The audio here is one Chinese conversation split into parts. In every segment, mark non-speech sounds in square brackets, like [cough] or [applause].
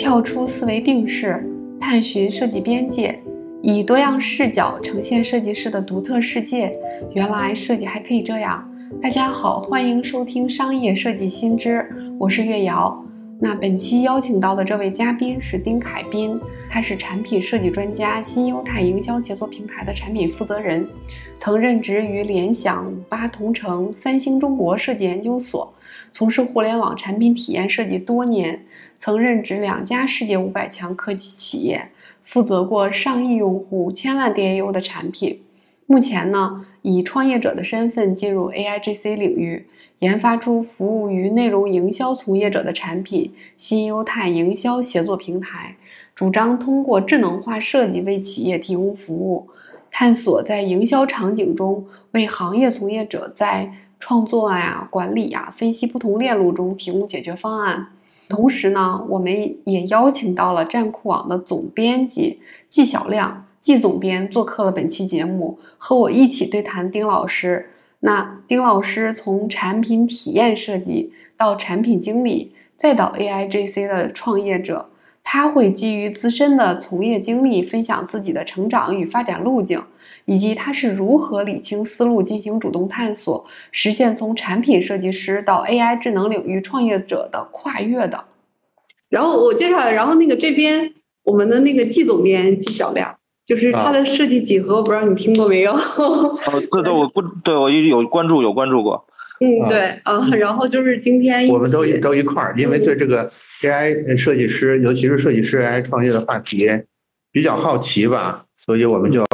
跳出思维定式，探寻设计边界，以多样视角呈现设计师的独特世界。原来设计还可以这样！大家好，欢迎收听商业设计新知，我是月瑶。那本期邀请到的这位嘉宾是丁凯斌，他是产品设计专家，新优泰营销协作平台的产品负责人，曾任职于联想、五八同城、三星中国设计研究所，从事互联网产品体验设计多年，曾任职两家世界五百强科技企业，负责过上亿用户、千万 DAU 的产品。目前呢，以创业者的身份进入 AIGC 领域，研发出服务于内容营销从业者的产品——新优泰营销协作平台，主张通过智能化设计为企业提供服务，探索在营销场景中为行业从业者在创作呀、管理呀、分析不同链路中提供解决方案。同时呢，我们也邀请到了站酷网的总编辑季晓亮。季总编做客了本期节目，和我一起对谈丁老师。那丁老师从产品体验设计到产品经理，再到 AIGC 的创业者，他会基于自身的从业经历，分享自己的成长与发展路径，以及他是如何理清思路，进行主动探索，实现从产品设计师到 AI 智能领域创业者的跨越的。然后我介绍，然后那个这边我们的那个季总编季小亮。就是它的设计几何，我不知道你听过没有？哦，对对，我不对我有关注，有关注过。嗯，对啊，然后就是今天我们都都一块儿，因为对这个 AI 设计师，尤其是设计师 AI 创业的话题比较好奇吧，所以我们就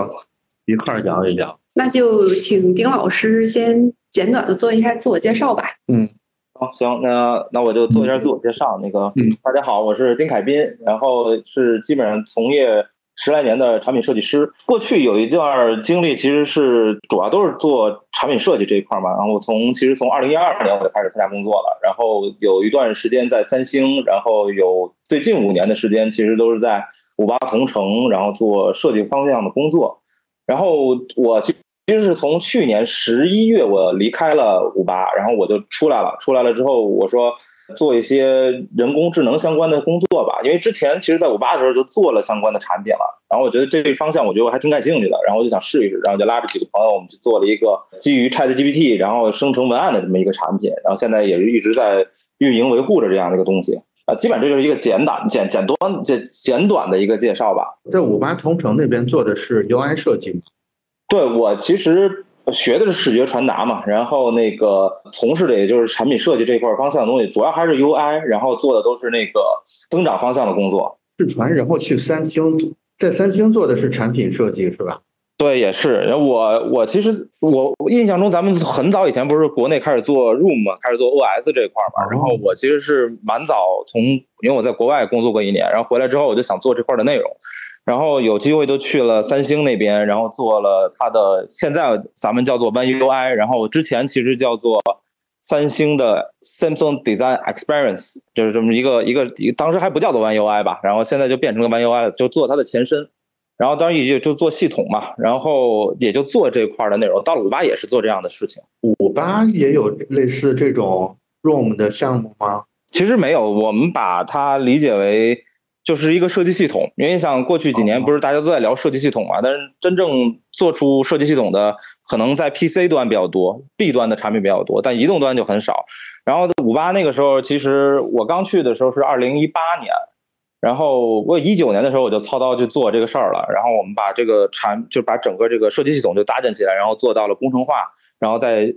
一块儿聊一聊。那就请丁老师先简短的做一下自我介绍吧。嗯，好，行，那那我就做一下自我介绍。那个，嗯，大家好，我是丁凯斌，然后是基本上从业。十来年的产品设计师，过去有一段经历，其实是主要都是做产品设计这一块嘛。然后我从其实从二零一二年我就开始参加工作了，然后有一段时间在三星，然后有最近五年的时间，其实都是在五八同城，然后做设计方向的工作。然后我其其实是从去年十一月我离开了五八，然后我就出来了。出来了之后，我说做一些人工智能相关的工作吧，因为之前其实在五八的时候就做了相关的产品了。然后我觉得这个方向我觉得我还挺感兴趣的，然后我就想试一试，然后就拉着几个朋友，我们就做了一个基于 ChatGPT 然后生成文案的这么一个产品。然后现在也是一直在运营维护着这样的一个东西啊。基本这就是一个简短、简简短、简简短的一个介绍吧。在五八同城那边做的是 UI 设计吗？对我其实学的是视觉传达嘛，然后那个从事的也就是产品设计这块方向的东西，主要还是 UI，然后做的都是那个增长方向的工作。视传，然后去三星，在三星做的是产品设计是吧？对，也是。然后我我其实我印象中，咱们很早以前不是国内开始做 Room 嘛，开始做 OS 这块嘛。然后我其实是蛮早从，因为我在国外工作过一年，然后回来之后我就想做这块的内容。然后有机会就去了三星那边，然后做了它的现在咱们叫做 One UI，然后之前其实叫做三星的 Samsung Design Experience，就是这么一个一个，当时还不叫做 One UI 吧，然后现在就变成了 One UI 了，就做它的前身。然后当然也就做系统嘛，然后也就做这块的内容。到了五八也是做这样的事情。五八也有类似这种 ROM 的项目吗？其实没有，我们把它理解为。就是一个设计系统，因为像过去几年不是大家都在聊设计系统嘛，但是真正做出设计系统的可能在 PC 端比较多，B 端的产品比较多，但移动端就很少。然后五八那个时候，其实我刚去的时候是二零一八年，然后我一九年的时候我就操刀去做这个事儿了。然后我们把这个产，就把整个这个设计系统就搭建起来，然后做到了工程化，然后在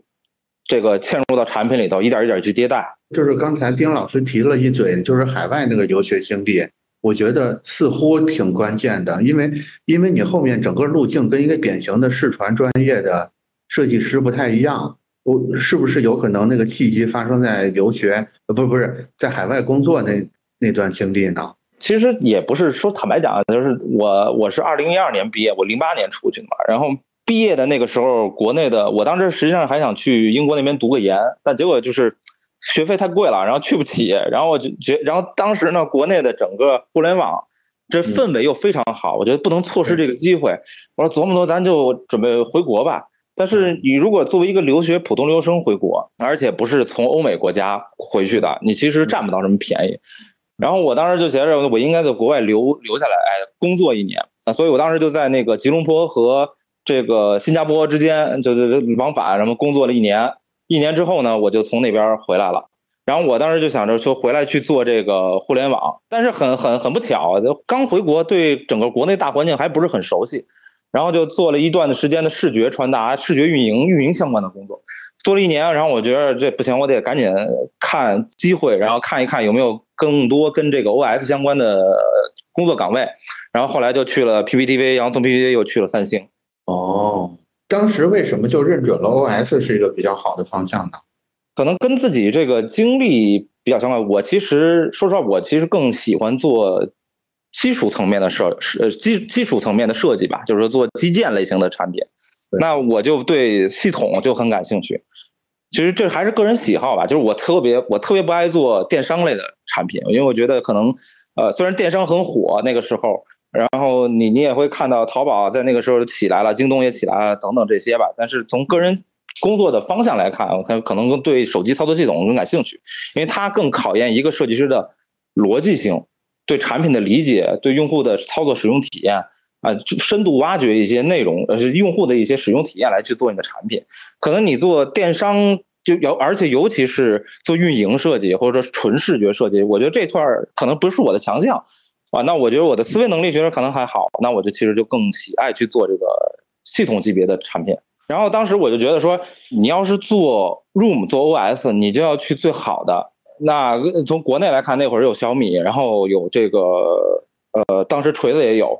这个嵌入到产品里头，一点一点去迭代。就是刚才丁老师提了一嘴，就是海外那个留学经历。我觉得似乎挺关键的，因为因为你后面整个路径跟一个典型的视传专业的设计师不太一样，我是不是有可能那个契机发生在留学？呃，不，不是在海外工作那那段经历呢？其实也不是说坦白讲，就是我我是二零一二年毕业，我零八年出去的嘛。然后毕业的那个时候，国内的我当时实际上还想去英国那边读个研，但结果就是。学费太贵了，然后去不起，然后我就觉，然后当时呢，国内的整个互联网这氛围又非常好，我觉得不能错失这个机会。我说琢磨琢磨，咱就准备回国吧。但是你如果作为一个留学普通留学生回国，而且不是从欧美国家回去的，你其实占不到什么便宜。然后我当时就觉着我应该在国外留留下来，哎，工作一年啊，所以我当时就在那个吉隆坡和这个新加坡之间就就往返，然后工作了一年。一年之后呢，我就从那边回来了。然后我当时就想着说回来去做这个互联网，但是很很很不巧，刚回国对整个国内大环境还不是很熟悉，然后就做了一段的时间的视觉传达、视觉运营、运营相关的工作，做了一年。然后我觉得这不行，我得赶紧看机会，然后看一看有没有更多跟这个 OS 相关的工作岗位。然后后来就去了 PPTV，然后从 PPTV 又去了三星。哦，当时为什么就认准了 OS 是一个比较好的方向呢？可能跟自己这个经历比较相关。我其实说实话，我其实更喜欢做基础层面的设，呃基基础层面的设计吧，就是说做基建类型的产品。那我就对系统就很感兴趣。其实这还是个人喜好吧，就是我特别我特别不爱做电商类的产品，因为我觉得可能呃虽然电商很火那个时候，然后你你也会看到淘宝在那个时候起来了，京东也起来了等等这些吧，但是从个人。工作的方向来看，我看可能对手机操作系统更感兴趣，因为它更考验一个设计师的逻辑性、对产品的理解、对用户的操作使用体验啊，深度挖掘一些内容，呃，用户的一些使用体验来去做你的产品。可能你做电商，就尤而且尤其是做运营设计或者说纯视觉设计，我觉得这块可能不是我的强项啊。那我觉得我的思维能力觉得可能还好，那我就其实就更喜爱去做这个系统级别的产品。然后当时我就觉得说，你要是做 Room 做 OS，你就要去最好的。那从国内来看，那会儿有小米，然后有这个呃，当时锤子也有，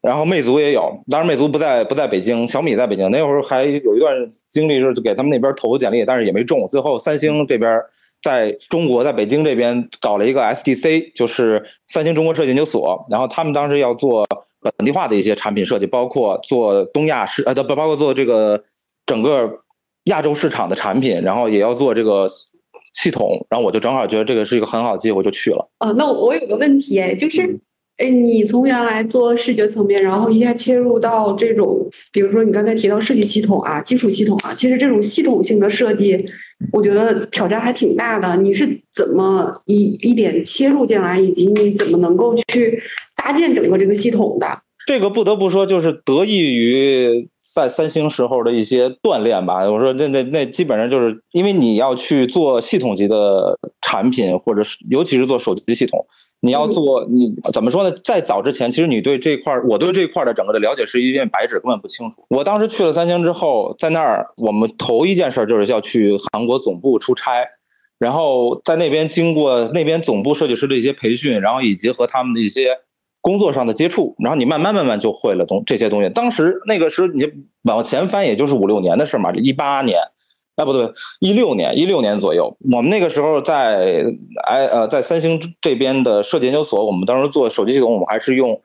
然后魅族也有。当然魅族不在不在北京，小米在北京。那会儿还有一段经历是给他们那边投简历，但是也没中。最后三星这边在中国在北京这边搞了一个 SDC，就是三星中国设计研究所。然后他们当时要做。本地化的一些产品设计，包括做东亚市呃，不包括做这个整个亚洲市场的产品，然后也要做这个系统，然后我就正好觉得这个是一个很好的机会，我就去了。哦，那我我有个问题，就是。哎，你从原来做视觉层面，然后一下切入到这种，比如说你刚才提到设计系统啊、基础系统啊，其实这种系统性的设计，我觉得挑战还挺大的。你是怎么一一点切入进来，以及你怎么能够去搭建整个这个系统的？这个不得不说，就是得益于在三星时候的一些锻炼吧。我说那那那基本上就是因为你要去做系统级的产品，或者是尤其是做手机系统。你要做你怎么说呢？在早之前，其实你对这块儿，我对这块儿的整个的了解是一片白纸，根本不清楚。我当时去了三星之后，在那儿我们头一件事就是要去韩国总部出差，然后在那边经过那边总部设计师的一些培训，然后以及和他们的一些工作上的接触，然后你慢慢慢慢就会了东这些东西。当时那个时候你往前翻，也就是五六年的事嘛，一八年。哎，不对，一六年，一六年左右，我们那个时候在哎呃，在三星这边的设计研究所，我们当时做手机系统，我们还是用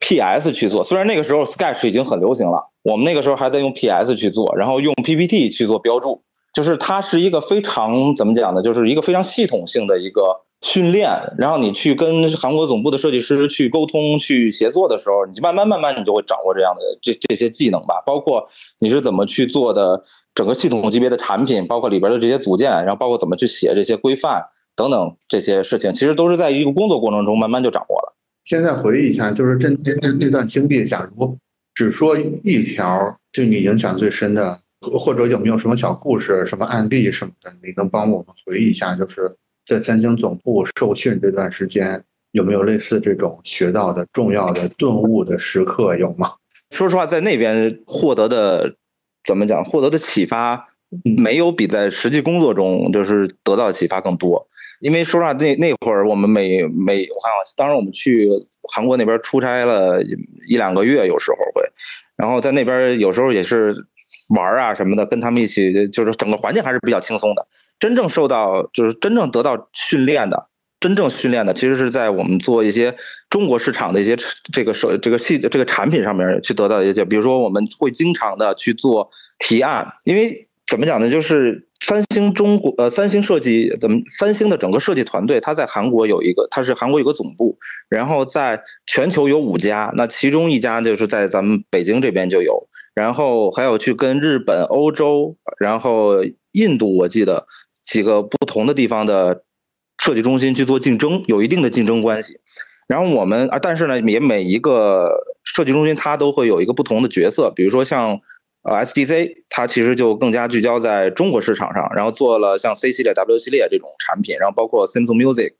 PS 去做。虽然那个时候 Sketch 已经很流行了，我们那个时候还在用 PS 去做，然后用 PPT 去做标注，就是它是一个非常怎么讲呢？就是一个非常系统性的一个训练。然后你去跟韩国总部的设计师去沟通、去协作的时候，你慢慢慢慢你就会掌握这样的这这些技能吧。包括你是怎么去做的。整个系统级别的产品，包括里边的这些组件，然后包括怎么去写这些规范等等这些事情，其实都是在一个工作过程中慢慢就掌握了。现在回忆一下，就是这那那段经历，假如只说一条对你影响最深的，或者有没有什么小故事、什么案例什么的，你能帮我们回忆一下？就是在三星总部受训这段时间，有没有类似这种学到的重要的顿悟的时刻？有吗？说实话，在那边获得的。怎么讲？获得的启发没有比在实际工作中就是得到的启发更多。因为说实话，那那会儿我们每每我看啊，当时我们去韩国那边出差了一两个月，有时候会，然后在那边有时候也是玩啊什么的，跟他们一起，就是整个环境还是比较轻松的。真正受到就是真正得到训练的。真正训练的其实是在我们做一些中国市场的一些这个手这个系这个产品上面去得到一些，比如说我们会经常的去做提案，因为怎么讲呢？就是三星中国呃三星设计怎么三星的整个设计团队，它在韩国有一个，它是韩国有个总部，然后在全球有五家，那其中一家就是在咱们北京这边就有，然后还有去跟日本、欧洲，然后印度，我记得几个不同的地方的。设计中心去做竞争，有一定的竞争关系。然后我们啊，但是呢，也每一个设计中心它都会有一个不同的角色，比如说像呃 SDC，它其实就更加聚焦在中国市场上，然后做了像 C 系列、W 系列这种产品，然后包括 Samsung Music，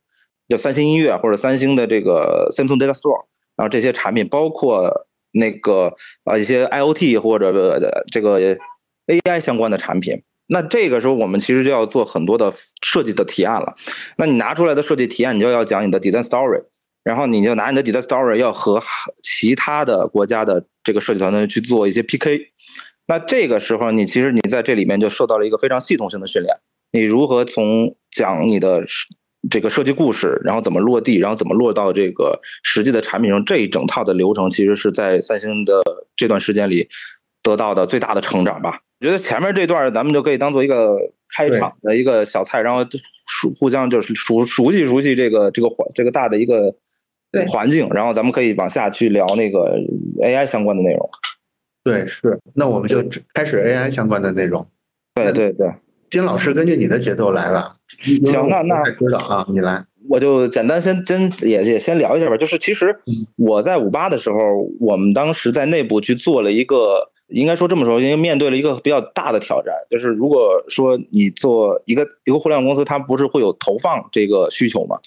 就三星音乐或者三星的这个 Samsung Data Store，然后这些产品包括那个啊一些 IOT 或者这个 AI 相关的产品。那这个时候我们其实就要做很多的设计的提案了。那你拿出来的设计提案，你就要讲你的 design story，然后你就拿你的 design story 要和其他的国家的这个设计团队去做一些 PK。那这个时候你其实你在这里面就受到了一个非常系统性的训练。你如何从讲你的这个设计故事，然后怎么落地，然后怎么落到这个实际的产品上，这一整套的流程其实是在三星的这段时间里得到的最大的成长吧。我觉得前面这段咱们就可以当做一个开场的一个小菜，然后熟互相就是熟熟悉熟悉这个这个环这个大的一个环境，然后咱们可以往下去聊那个 AI 相关的内容。对，是，那我们就开始 AI 相关的内容。对对对，金老师根据你的节奏来了。行，那那知道啊，你来，我就简单先先也也先聊一下吧。就是其实我在五八的时候，我们当时在内部去做了一个。应该说这么说，因为面对了一个比较大的挑战，就是如果说你做一个一个互联网公司，它不是会有投放这个需求嘛？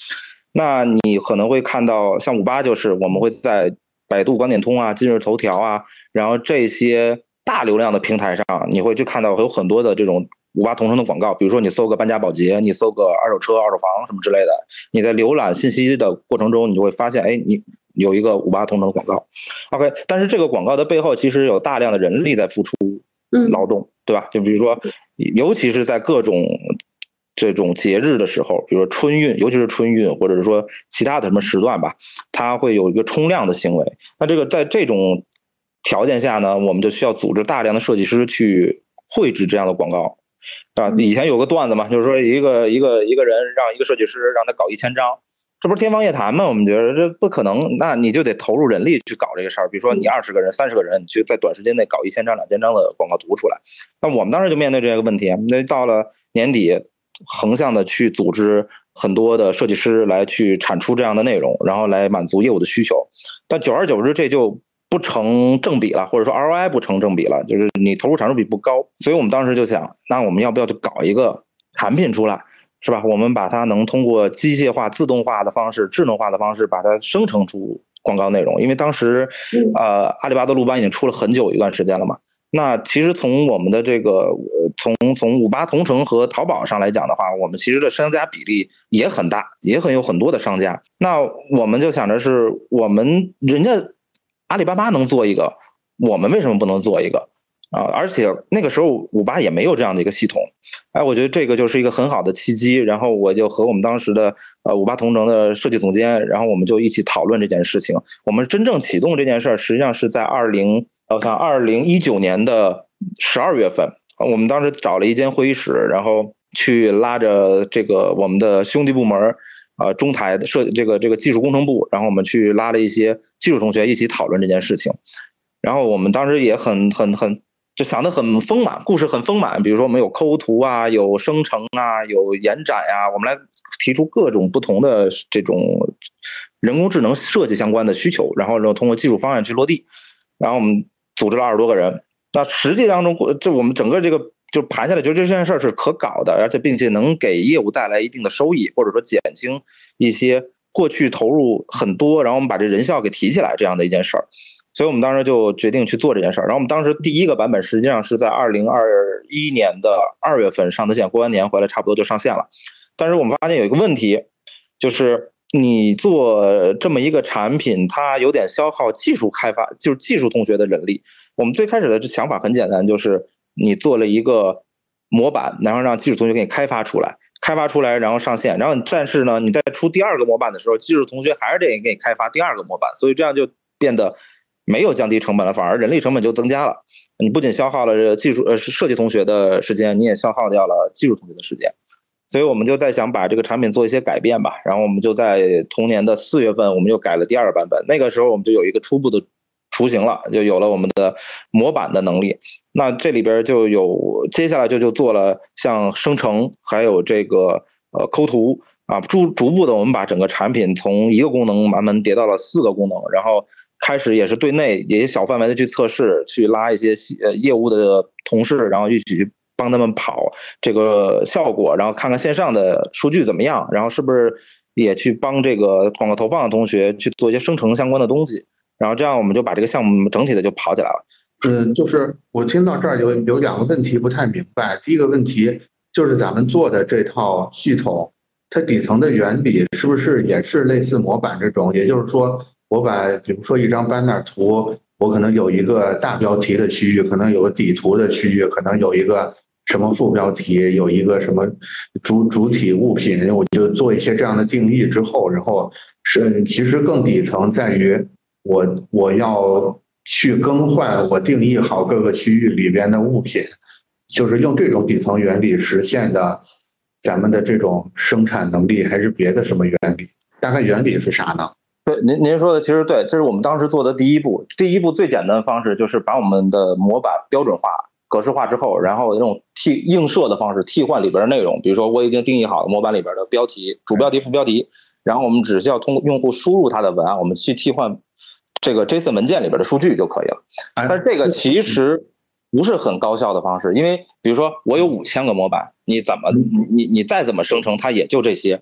那你可能会看到，像五八就是我们会在百度、广点通啊、今日头条啊，然后这些大流量的平台上，你会去看到有很多的这种五八同城的广告。比如说你搜个搬家保洁，你搜个二手车、二手房什么之类的，你在浏览信息的过程中，你就会发现，哎，你。有一个五八同城的广告，OK，但是这个广告的背后其实有大量的人力在付出劳动，对吧？就比如说，尤其是在各种这种节日的时候，比如说春运，尤其是春运，或者是说其他的什么时段吧，它会有一个冲量的行为。那这个在这种条件下呢，我们就需要组织大量的设计师去绘制这样的广告啊。以前有个段子嘛，就是说一个一个一个人让一个设计师让他搞一千张。这不是天方夜谭吗？我们觉得这不可能，那你就得投入人力去搞这个事儿。比如说你二十个人、三十个人，你去在短时间内搞一千张、两千张的广告图出来。那我们当时就面对这个问题。那到了年底，横向的去组织很多的设计师来去产出这样的内容，然后来满足业务的需求。但久而久之，这就不成正比了，或者说 ROI 不成正比了，就是你投入产出比不高。所以我们当时就想，那我们要不要去搞一个产品出来？是吧？我们把它能通过机械化、自动化的方式、智能化的方式，把它生成出广告内容。因为当时，呃，阿里巴巴的路班已经出了很久一段时间了嘛。那其实从我们的这个，从从五八同城和淘宝上来讲的话，我们其实的商家比例也很大，也很有很多的商家。那我们就想着是我们人家阿里巴巴能做一个，我们为什么不能做一个？啊，而且那个时候五八也没有这样的一个系统，哎，我觉得这个就是一个很好的契机。然后我就和我们当时的呃五八同城的设计总监，然后我们就一起讨论这件事情。我们真正启动这件事儿，实际上是在二零，我想二零一九年的十二月份，我们当时找了一间会议室，然后去拉着这个我们的兄弟部门，呃，中台的设这个这个技术工程部，然后我们去拉了一些技术同学一起讨论这件事情。然后我们当时也很很很。就想的很丰满，故事很丰满。比如说，我们有抠图啊，有生成啊，有延展呀。我们来提出各种不同的这种人工智能设计相关的需求，然后呢，通过技术方案去落地。然后我们组织了二十多个人。那实际当中，就我们整个这个就盘下来，觉得这件事儿是可搞的，而且并且能给业务带来一定的收益，或者说减轻一些过去投入很多，然后我们把这人效给提起来这样的一件事儿。所以我们当时就决定去做这件事儿。然后我们当时第一个版本实际上是在二零二一年的二月份上的线，过完年回来差不多就上线了。但是我们发现有一个问题，就是你做这么一个产品，它有点消耗技术开发，就是技术同学的人力。我们最开始的想法很简单，就是你做了一个模板，然后让技术同学给你开发出来，开发出来然后上线。然后但是呢，你在出第二个模板的时候，技术同学还是得给你开发第二个模板，所以这样就变得。没有降低成本了，反而人力成本就增加了。你不仅消耗了技术呃设计同学的时间，你也消耗掉了技术同学的时间。所以我们就在想把这个产品做一些改变吧。然后我们就在同年的四月份，我们又改了第二个版本。那个时候我们就有一个初步的雏形了，就有了我们的模板的能力。那这里边就有接下来就就做了像生成，还有这个呃抠图。啊，逐逐步的我们把整个产品从一个功能慢慢叠到了四个功能，然后开始也是对内也小范围的去测试，去拉一些呃业务的同事，然后一起去帮他们跑这个效果，然后看看线上的数据怎么样，然后是不是也去帮这个广告投放的同学去做一些生成相关的东西，然后这样我们就把这个项目整体的就跑起来了。嗯，就是我听到这儿有有两个问题不太明白。第一个问题就是咱们做的这套系统，它底层的原理是不是也是类似模板这种？也就是说，我把比如说一张 banner 图，我可能有一个大标题的区域，可能有个底图的区域，可能有一个什么副标题，有一个什么主主体物品，我就做一些这样的定义之后，然后是其实更底层在于我我要。去更换我定义好各个区域里边的物品，就是用这种底层原理实现的，咱们的这种生产能力还是别的什么原理？大概原理是啥呢？对，您您说的其实对，这是我们当时做的第一步。第一步最简单的方式就是把我们的模板标准化、格式化之后，然后用替映射的方式替换里边的内容。比如说我已经定义好了模板里边的标题、主标题、副标题，然后我们只需要通过用户输入他的文案，我们去替换。这个 JSON 文件里边的数据就可以了，但是这个其实不是很高效的方式，因为比如说我有五千个模板，你怎么你你再怎么生成，它也就这些。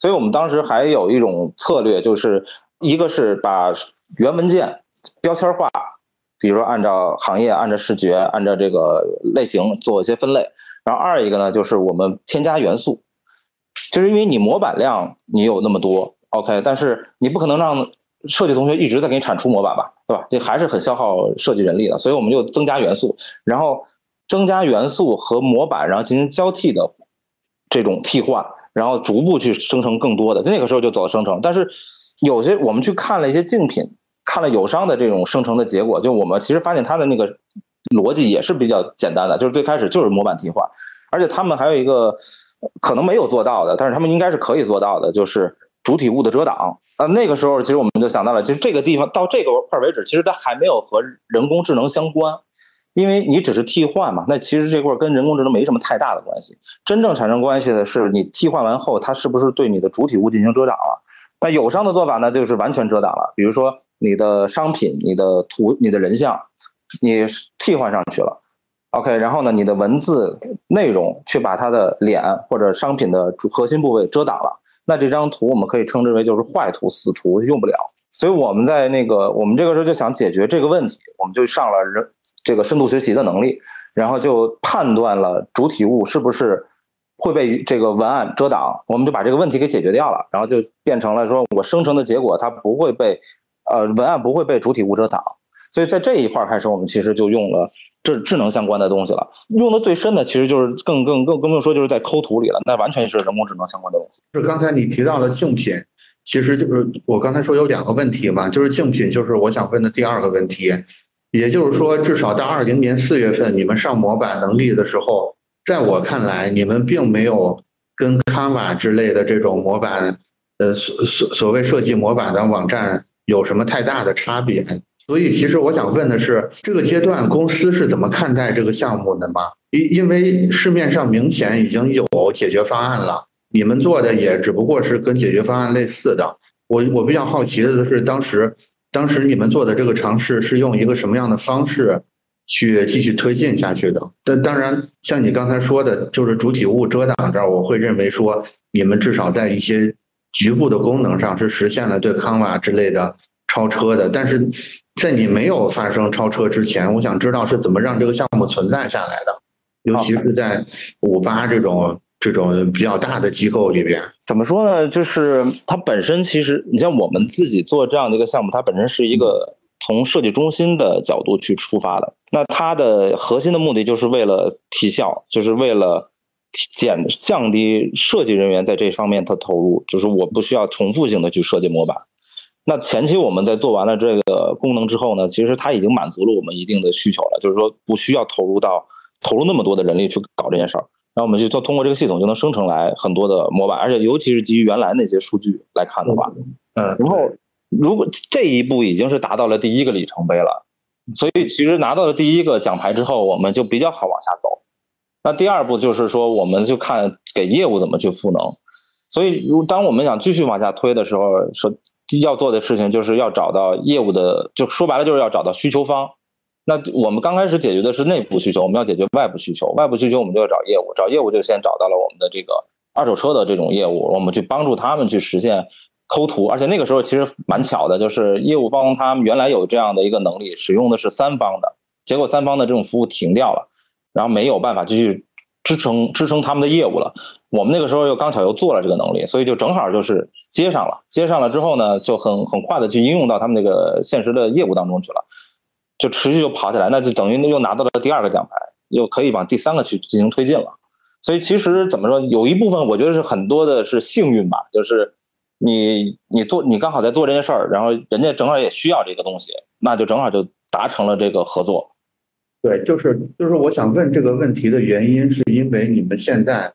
所以我们当时还有一种策略，就是一个是把原文件标签化，比如说按照行业、按照视觉、按照这个类型做一些分类，然后二一个呢就是我们添加元素，就是因为你模板量你有那么多，OK，但是你不可能让。设计同学一直在给你产出模板吧，对吧？这还是很消耗设计人力的，所以我们就增加元素，然后增加元素和模板，然后进行交替的这种替换，然后逐步去生成更多的。那个时候就走生成，但是有些我们去看了一些竞品，看了友商的这种生成的结果，就我们其实发现它的那个逻辑也是比较简单的，就是最开始就是模板替换，而且他们还有一个可能没有做到的，但是他们应该是可以做到的，就是主体物的遮挡。啊，那个时候其实我们就想到了，其实这个地方到这个块为止，其实它还没有和人工智能相关，因为你只是替换嘛。那其实这块跟人工智能没什么太大的关系。真正产生关系的是你替换完后，它是不是对你的主体物进行遮挡了？那友商的做法呢，就是完全遮挡了。比如说你的商品、你的图、你的人像，你替换上去了，OK，然后呢，你的文字内容去把它的脸或者商品的主核心部位遮挡了。那这张图我们可以称之为就是坏图、死图，用不了。所以我们在那个我们这个时候就想解决这个问题，我们就上了人这个深度学习的能力，然后就判断了主体物是不是会被这个文案遮挡，我们就把这个问题给解决掉了，然后就变成了说我生成的结果它不会被呃文案不会被主体物遮挡。所以在这一块儿开始，我们其实就用了。这智能相关的东西了，用的最深的其实就是更更更更不用说就是在抠图里了，那完全是人工智能相关的东西。是刚才你提到了竞品，其实就是我刚才说有两个问题嘛，就是竞品就是我想问的第二个问题，也就是说至少到二零年四月份你们上模板能力的时候，在我看来你们并没有跟 Canva 之类的这种模板，呃所所所谓设计模板的网站有什么太大的差别。所以，其实我想问的是，这个阶段公司是怎么看待这个项目的吗？因因为市面上明显已经有解决方案了，你们做的也只不过是跟解决方案类似的。我我比较好奇的是，当时当时你们做的这个尝试是用一个什么样的方式去继续推进下去的？但当然，像你刚才说的，就是主体物遮挡这儿，我会认为说，你们至少在一些局部的功能上是实现了对康瓦之类的超车的，但是。在你没有发生超车之前，我想知道是怎么让这个项目存在下来的，尤其是在五八这种这种比较大的机构里边。怎么说呢？就是它本身其实，你像我们自己做这样的一个项目，它本身是一个从设计中心的角度去出发的。那它的核心的目的就是为了提效，就是为了减降低设计人员在这方面的投入，就是我不需要重复性的去设计模板。那前期我们在做完了这个功能之后呢，其实它已经满足了我们一定的需求了，就是说不需要投入到投入那么多的人力去搞这件事儿。然后我们就做通过这个系统就能生成来很多的模板，而且尤其是基于原来那些数据来看的话，嗯，然后如果这一步已经是达到了第一个里程碑了，所以其实拿到了第一个奖牌之后，我们就比较好往下走。那第二步就是说，我们就看给业务怎么去赋能。所以，如当我们想继续往下推的时候，说要做的事情就是要找到业务的，就说白了就是要找到需求方。那我们刚开始解决的是内部需求，我们要解决外部需求。外部需求我们就要找业务，找业务就先找到了我们的这个二手车的这种业务，我们去帮助他们去实现抠图。而且那个时候其实蛮巧的，就是业务方他们原来有这样的一个能力，使用的是三方的，结果三方的这种服务停掉了，然后没有办法继续支撑支撑他们的业务了。我们那个时候又刚巧又做了这个能力，所以就正好就是接上了。接上了之后呢，就很很快的去应用到他们那个现实的业务当中去了。就持续就跑起来，那就等于又拿到了第二个奖牌，又可以往第三个去进行推进了。所以其实怎么说，有一部分我觉得是很多的是幸运吧，就是你你做你刚好在做这件事儿，然后人家正好也需要这个东西，那就正好就达成了这个合作。对，就是就是我想问这个问题的原因，是因为你们现在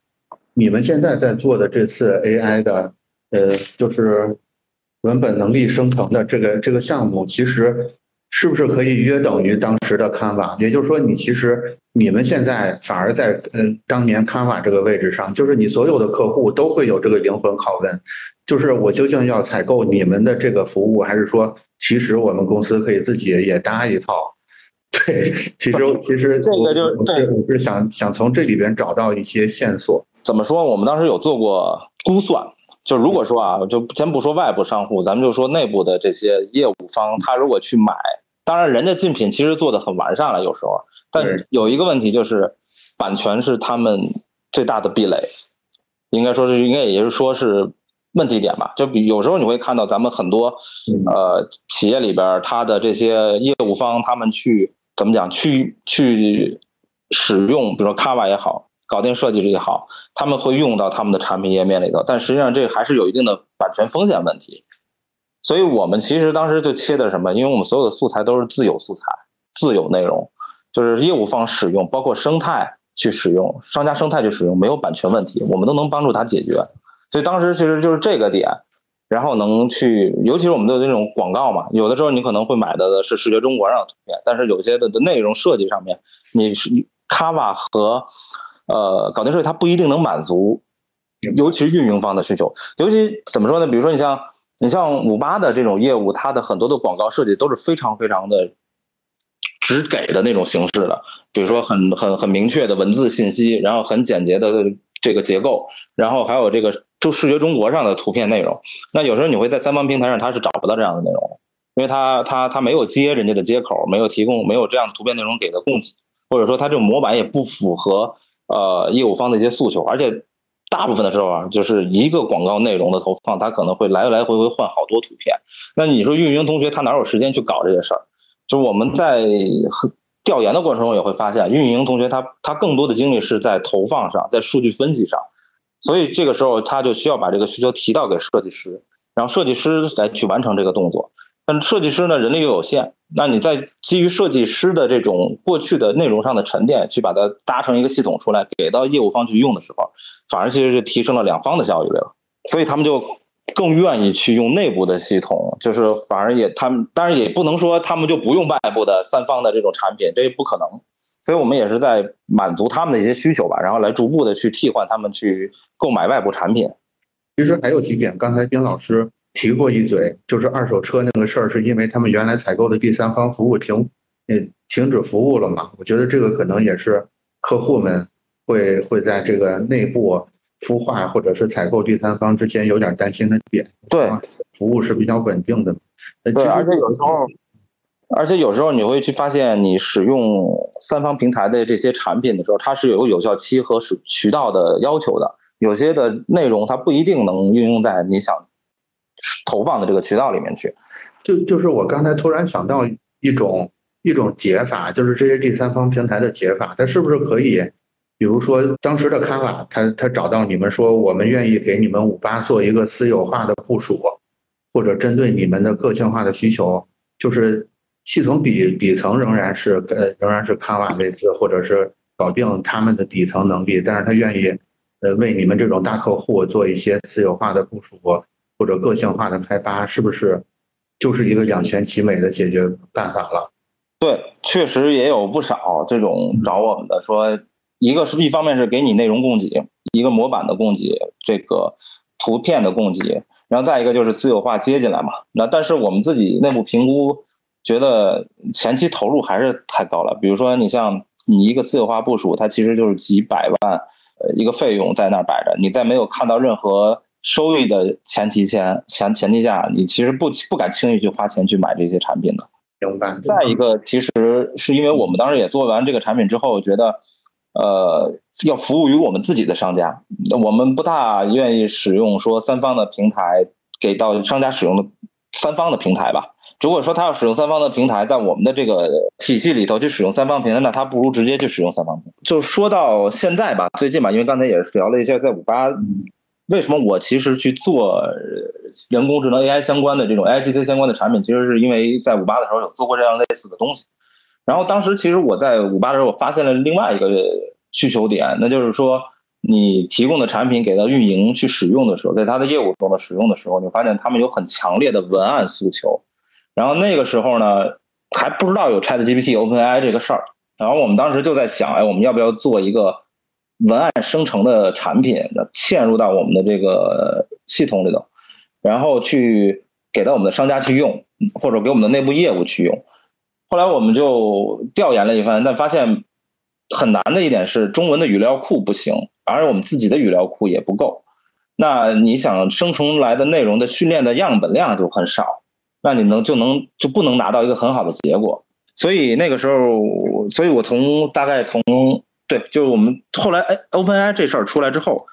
你们现在在做的这次 AI 的呃，就是文本能力生成的这个这个项目，其实。是不是可以约等于当时的 Canva？也就是说，你其实你们现在反而在嗯当年 Canva 这个位置上，就是你所有的客户都会有这个灵魂拷问，就是我究竟要采购你们的这个服务，还是说其实我们公司可以自己也搭一套？[laughs] 对，其实其实这个就对，我是想想从这里边找到一些线索。怎么说？我们当时有做过估算。就如果说啊，就先不说外部商户，咱们就说内部的这些业务方，他如果去买，当然人家竞品其实做的很完善了，有时候，但有一个问题就是版权是他们最大的壁垒，应该说是应该也是说是问题点吧。就比有时候你会看到咱们很多呃企业里边，它的这些业务方，他们去怎么讲，去去使用，比如说 Canva 也好。搞定设计也好，他们会用到他们的产品页面里头，但实际上这还是有一定的版权风险问题。所以我们其实当时就切的什么？因为我们所有的素材都是自有素材、自有内容，就是业务方使用，包括生态去使用，商家生态去使用，没有版权问题，我们都能帮助他解决。所以当时其实就是这个点，然后能去，尤其是我们的那种广告嘛，有的时候你可能会买的是视觉中国上的图片，但是有些的的内容设计上面，你是 Canva 和呃，搞定设计它不一定能满足，尤其是运营方的需求。尤其怎么说呢？比如说你像你像五八的这种业务，它的很多的广告设计都是非常非常的只给的那种形式的。比如说很很很明确的文字信息，然后很简洁的这个结构，然后还有这个就视觉中国上的图片内容。那有时候你会在三方平台上，它是找不到这样的内容，因为它它它没有接人家的接口，没有提供没有这样的图片内容给的供给，或者说它这种模板也不符合。呃，业务方的一些诉求，而且大部分的时候啊，就是一个广告内容的投放，它可能会来来回回换好多图片。那你说运营同学他哪有时间去搞这些事儿？就我们在调研的过程中也会发现，运营同学他他更多的精力是在投放上，在数据分析上，所以这个时候他就需要把这个需求提到给设计师，然后设计师来去完成这个动作。但设计师呢，人力又有限，那你在基于设计师的这种过去的内容上的沉淀，去把它搭成一个系统出来，给到业务方去用的时候，反而其实是提升了两方的效率了。所以他们就更愿意去用内部的系统，就是反而也他们当然也不能说他们就不用外部的三方的这种产品，这也不可能。所以我们也是在满足他们的一些需求吧，然后来逐步的去替换他们去购买外部产品。其实还有几点，刚才丁老师。提过一嘴，就是二手车那个事儿，是因为他们原来采购的第三方服务停，呃，停止服务了嘛？我觉得这个可能也是客户们会会在这个内部孵化或者是采购第三方之间有点担心的点。对，服务是比较稳定的。对，而且有时候，而且有时候你会去发现，你使用三方平台的这些产品的时候，它是有个有效期和渠渠道的要求的。有些的内容它不一定能运用在你想。投放的这个渠道里面去，就就是我刚才突然想到一种一种解法，就是这些第三方平台的解法，它是不是可以，比如说当时的卡瓦，他他找到你们说，我们愿意给你们五八做一个私有化的部署，或者针对你们的个性化的需求，就是系统底底层仍然是呃仍然是卡瓦类似，或者是搞定他们的底层能力，但是他愿意呃为你们这种大客户做一些私有化的部署。或者个性化的开发是不是就是一个两全其美的解决办法了？对，确实也有不少这种找我们的，说一个是一方面是给你内容供给，一个模板的供给，这个图片的供给，然后再一个就是私有化接进来嘛。那但是我们自己内部评估，觉得前期投入还是太高了。比如说你像你一个私有化部署，它其实就是几百万呃一个费用在那儿摆着，你在没有看到任何收益的前提前前前提下，你其实不不敢轻易去花钱去买这些产品的。明白。再一个，其实是因为我们当时也做完这个产品之后，觉得。呃，要服务于我们自己的商家，我们不大愿意使用说三方的平台给到商家使用的三方的平台吧。如果说他要使用三方的平台，在我们的这个体系里头去使用三方平台，那他不如直接去使用三方平台。就说到现在吧，最近吧，因为刚才也聊了一下，在五八，为什么我其实去做人工智能 AI 相关的这种 AIGC 相关的产品，其实是因为在五八的时候有做过这样类似的东西。然后当时其实我在五八的时候，我发现了另外一个需求点，那就是说，你提供的产品给到运营去使用的时候，在他的业务中的使用的时候，你发现他们有很强烈的文案诉求。然后那个时候呢，还不知道有 Chat GPT、OpenAI 这个事儿。然后我们当时就在想，哎，我们要不要做一个文案生成的产品，嵌入到我们的这个系统里头，然后去给到我们的商家去用，或者给我们的内部业务去用。后来我们就调研了一番，但发现很难的一点是中文的语料库不行，而我们自己的语料库也不够。那你想生成来的内容的训练的样本量就很少，那你能就能就不能拿到一个很好的结果。所以那个时候，所以我从大概从对，就是我们后来哎，OpenAI 这事儿出来之后。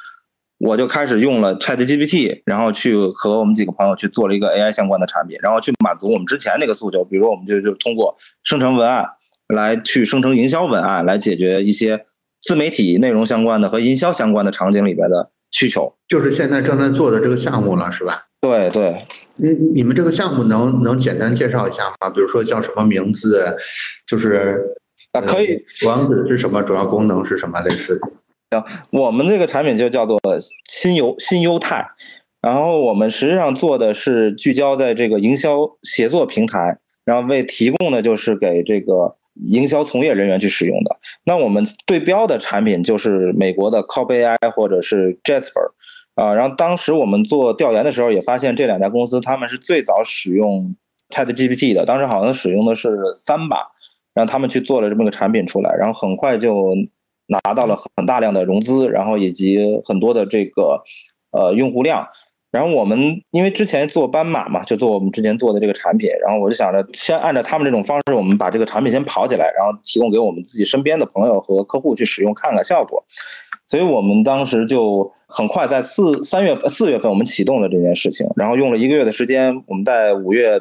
我就开始用了 ChatGPT，然后去和我们几个朋友去做了一个 AI 相关的产品，然后去满足我们之前那个诉求。比如说，我们就就通过生成文案来去生成营销文案，来解决一些自媒体内容相关的和营销相关的场景里边的需求。就是现在正在做的这个项目了，是吧？对对。你你们这个项目能能简单介绍一下吗？比如说叫什么名字？就是啊，可以。网址是什么？主要功能是什么？类似的。我们这个产品就叫做新优新优泰，然后我们实际上做的是聚焦在这个营销协作平台，然后为提供的就是给这个营销从业人员去使用的。那我们对标的产品就是美国的 c o p AI 或者是 Jasper，啊，然后当时我们做调研的时候也发现这两家公司他们是最早使用 ChatGPT 的，当时好像使用的是三把，让他们去做了这么个产品出来，然后很快就。拿到了很大量的融资，然后以及很多的这个呃用户量，然后我们因为之前做斑马嘛，就做我们之前做的这个产品，然后我就想着先按照他们这种方式，我们把这个产品先跑起来，然后提供给我们自己身边的朋友和客户去使用，看看效果。所以我们当时就很快在四三月份四月份我们启动了这件事情，然后用了一个月的时间，我们在五月。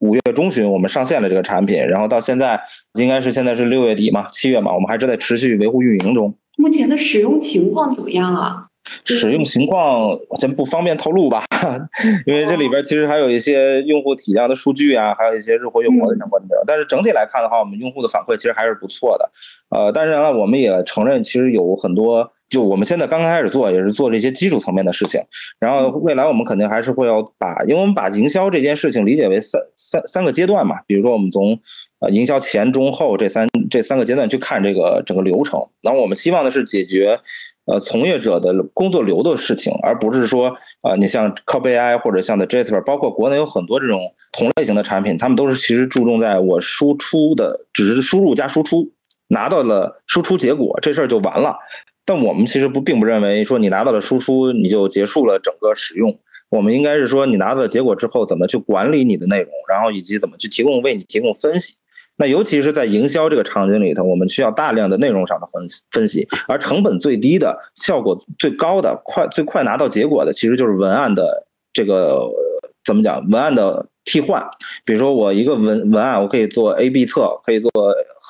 五月中旬，我们上线了这个产品，然后到现在应该是现在是六月底嘛，七月嘛，我们还正在持续维护运营中。目前的使用情况怎么样啊？使用情况先不方便透露吧，[laughs] 因为这里边其实还有一些用户体量的数据啊，还有一些日活用活的相关的。但是整体来看的话，我们用户的反馈其实还是不错的。呃，当然了，我们也承认，其实有很多。就我们现在刚刚开始做，也是做这些基础层面的事情。然后未来我们肯定还是会要把，因为我们把营销这件事情理解为三三三个阶段嘛。比如说我们从呃营销前中后这三这三个阶段去看这个整个流程。然后我们希望的是解决呃从业者的工作流的事情，而不是说呃你像 CopAI 或者像的 Jasper，包括国内有很多这种同类型的产品，他们都是其实注重在我输出的只是输入加输出，拿到了输出结果这事儿就完了。但我们其实不并不认为说你拿到了输出你就结束了整个使用，我们应该是说你拿到了结果之后怎么去管理你的内容，然后以及怎么去提供为你提供分析。那尤其是在营销这个场景里头，我们需要大量的内容上的分析分析，而成本最低的、效果最高的、快最快拿到结果的，其实就是文案的这个怎么讲？文案的。替换，比如说我一个文文案，我可以做 A/B 测，可以做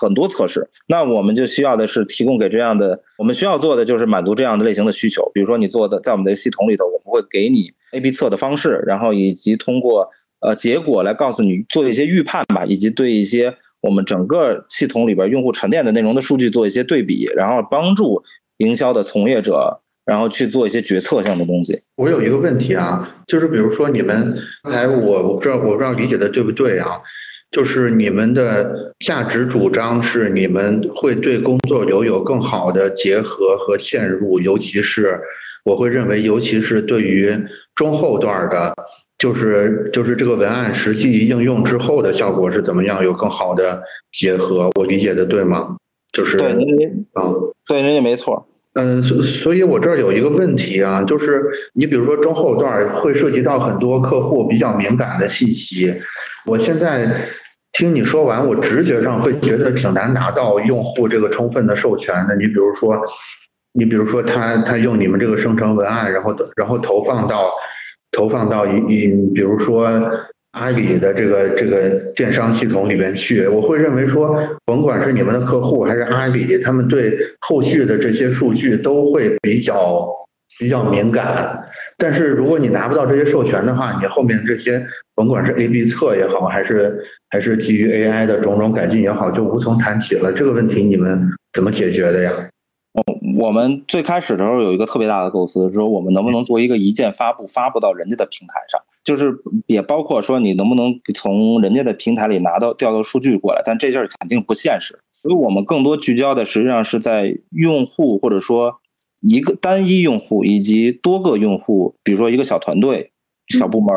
很多测试。那我们就需要的是提供给这样的，我们需要做的就是满足这样的类型的需求。比如说你做的在我们的系统里头，我们会给你 A/B 测的方式，然后以及通过呃结果来告诉你做一些预判吧，以及对一些我们整个系统里边用户沉淀的内容的数据做一些对比，然后帮助营销的从业者。然后去做一些决策性的东西。我有一个问题啊，就是比如说你们刚才我我不知道我不知道理解的对不对啊，就是你们的价值主张是你们会对工作流有更好的结合和嵌入，尤其是我会认为，尤其是对于中后段的，就是就是这个文案实际应用之后的效果是怎么样，有更好的结合。我理解的对吗？就是对，您啊，对，您也没错。嗯，所所以，我这儿有一个问题啊，就是你比如说中后段会涉及到很多客户比较敏感的信息，我现在听你说完，我直觉上会觉得挺难拿到用户这个充分的授权的。你比如说，你比如说他他用你们这个生成文案，然后然后投放到投放到一一，比如说。阿里的这个这个电商系统里面去，我会认为说，甭管是你们的客户还是阿里，他们对后续的这些数据都会比较比较敏感。但是如果你拿不到这些授权的话，你后面这些甭管是 A/B 测也好，还是还是基于 AI 的种种改进也好，就无从谈起了。这个问题你们怎么解决的呀？我们最开始的时候有一个特别大的构思，说我们能不能做一个一键发布，发布到人家的平台上，就是也包括说你能不能从人家的平台里拿到调到数据过来，但这事儿肯定不现实。所以我们更多聚焦的实际上是在用户或者说一个单一用户以及多个用户，比如说一个小团队、小部门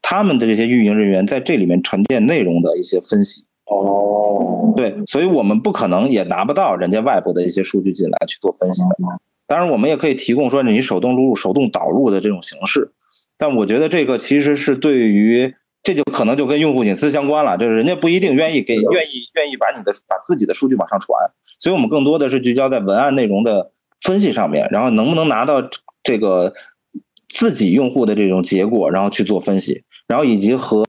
他们的这些运营人员在这里面沉淀内容的一些分析。哦，对，所以我们不可能也拿不到人家外部的一些数据进来去做分析的。当然，我们也可以提供说你手动录入、手动导入的这种形式。但我觉得这个其实是对于这就可能就跟用户隐私相关了，就是人家不一定愿意给、愿意愿意把你的把自己的数据往上传。所以我们更多的是聚焦在文案内容的分析上面，然后能不能拿到这个自己用户的这种结果，然后去做分析，然后以及和。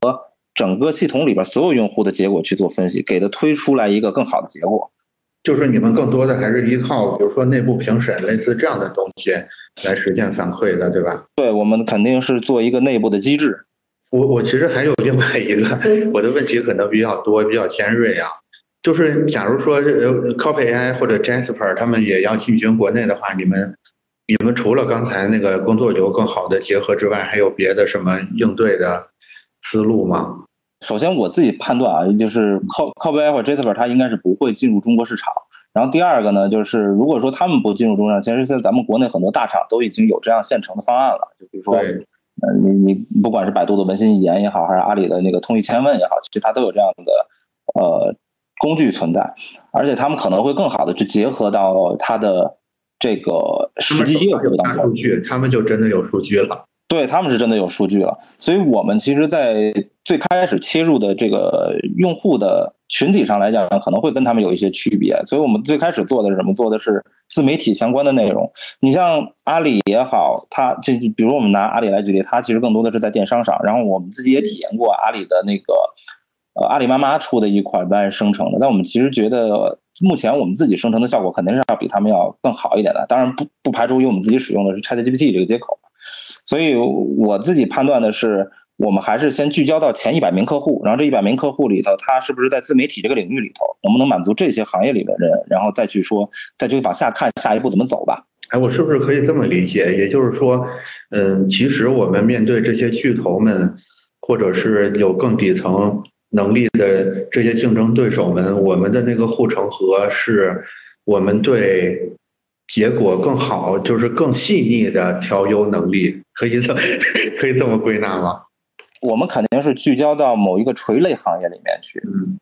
整个系统里边所有用户的结果去做分析，给它推出来一个更好的结果。就是你们更多的还是依靠，比如说内部评审类似这样的东西来实现反馈的，对吧？对，我们肯定是做一个内部的机制。我我其实还有另外一个，我的问题可能比较多，比较尖锐啊。就是假如说呃 Copy AI 或者 Jasper 他们也要进军国内的话，你们你们除了刚才那个工作流更好的结合之外，还有别的什么应对的思路吗？首先，我自己判断啊，就是 Co Copy 或者 Jasper，它应该是不会进入中国市场。然后第二个呢，就是如果说他们不进入中国市场，其实现在咱们国内很多大厂都已经有这样现成的方案了。就比如说，呃，你你不管是百度的文心一言也好，还是阿里的那个通义千问也好，其实它都有这样的呃工具存在，而且他们可能会更好的去结合到它的这个实际业务当中。数据，他们就真的有数据了。对他们是真的有数据了，所以我们其实，在最开始切入的这个用户的群体上来讲，可能会跟他们有一些区别。所以我们最开始做的是什么？做的是自媒体相关的内容。你像阿里也好，它这比如我们拿阿里来举例，它其实更多的是在电商上。然后我们自己也体验过阿里的那个呃阿里妈妈出的一款文案生成的，但我们其实觉得目前我们自己生成的效果肯定是要比他们要更好一点的。当然不不排除因为我们自己使用的是 ChatGPT 这个接口。所以我自己判断的是，我们还是先聚焦到前一百名客户，然后这一百名客户里头，他是不是在自媒体这个领域里头，能不能满足这些行业里的人，然后再去说，再去往下看下一步怎么走吧。哎，我是不是可以这么理解？也就是说，嗯，其实我们面对这些巨头们，或者是有更底层能力的这些竞争对手们，我们的那个护城河是我们对。结果更好，就是更细腻的调优能力，可以这么 [laughs] 可以这么归纳吗？我们肯定是聚焦到某一个垂类行业里面去。嗯，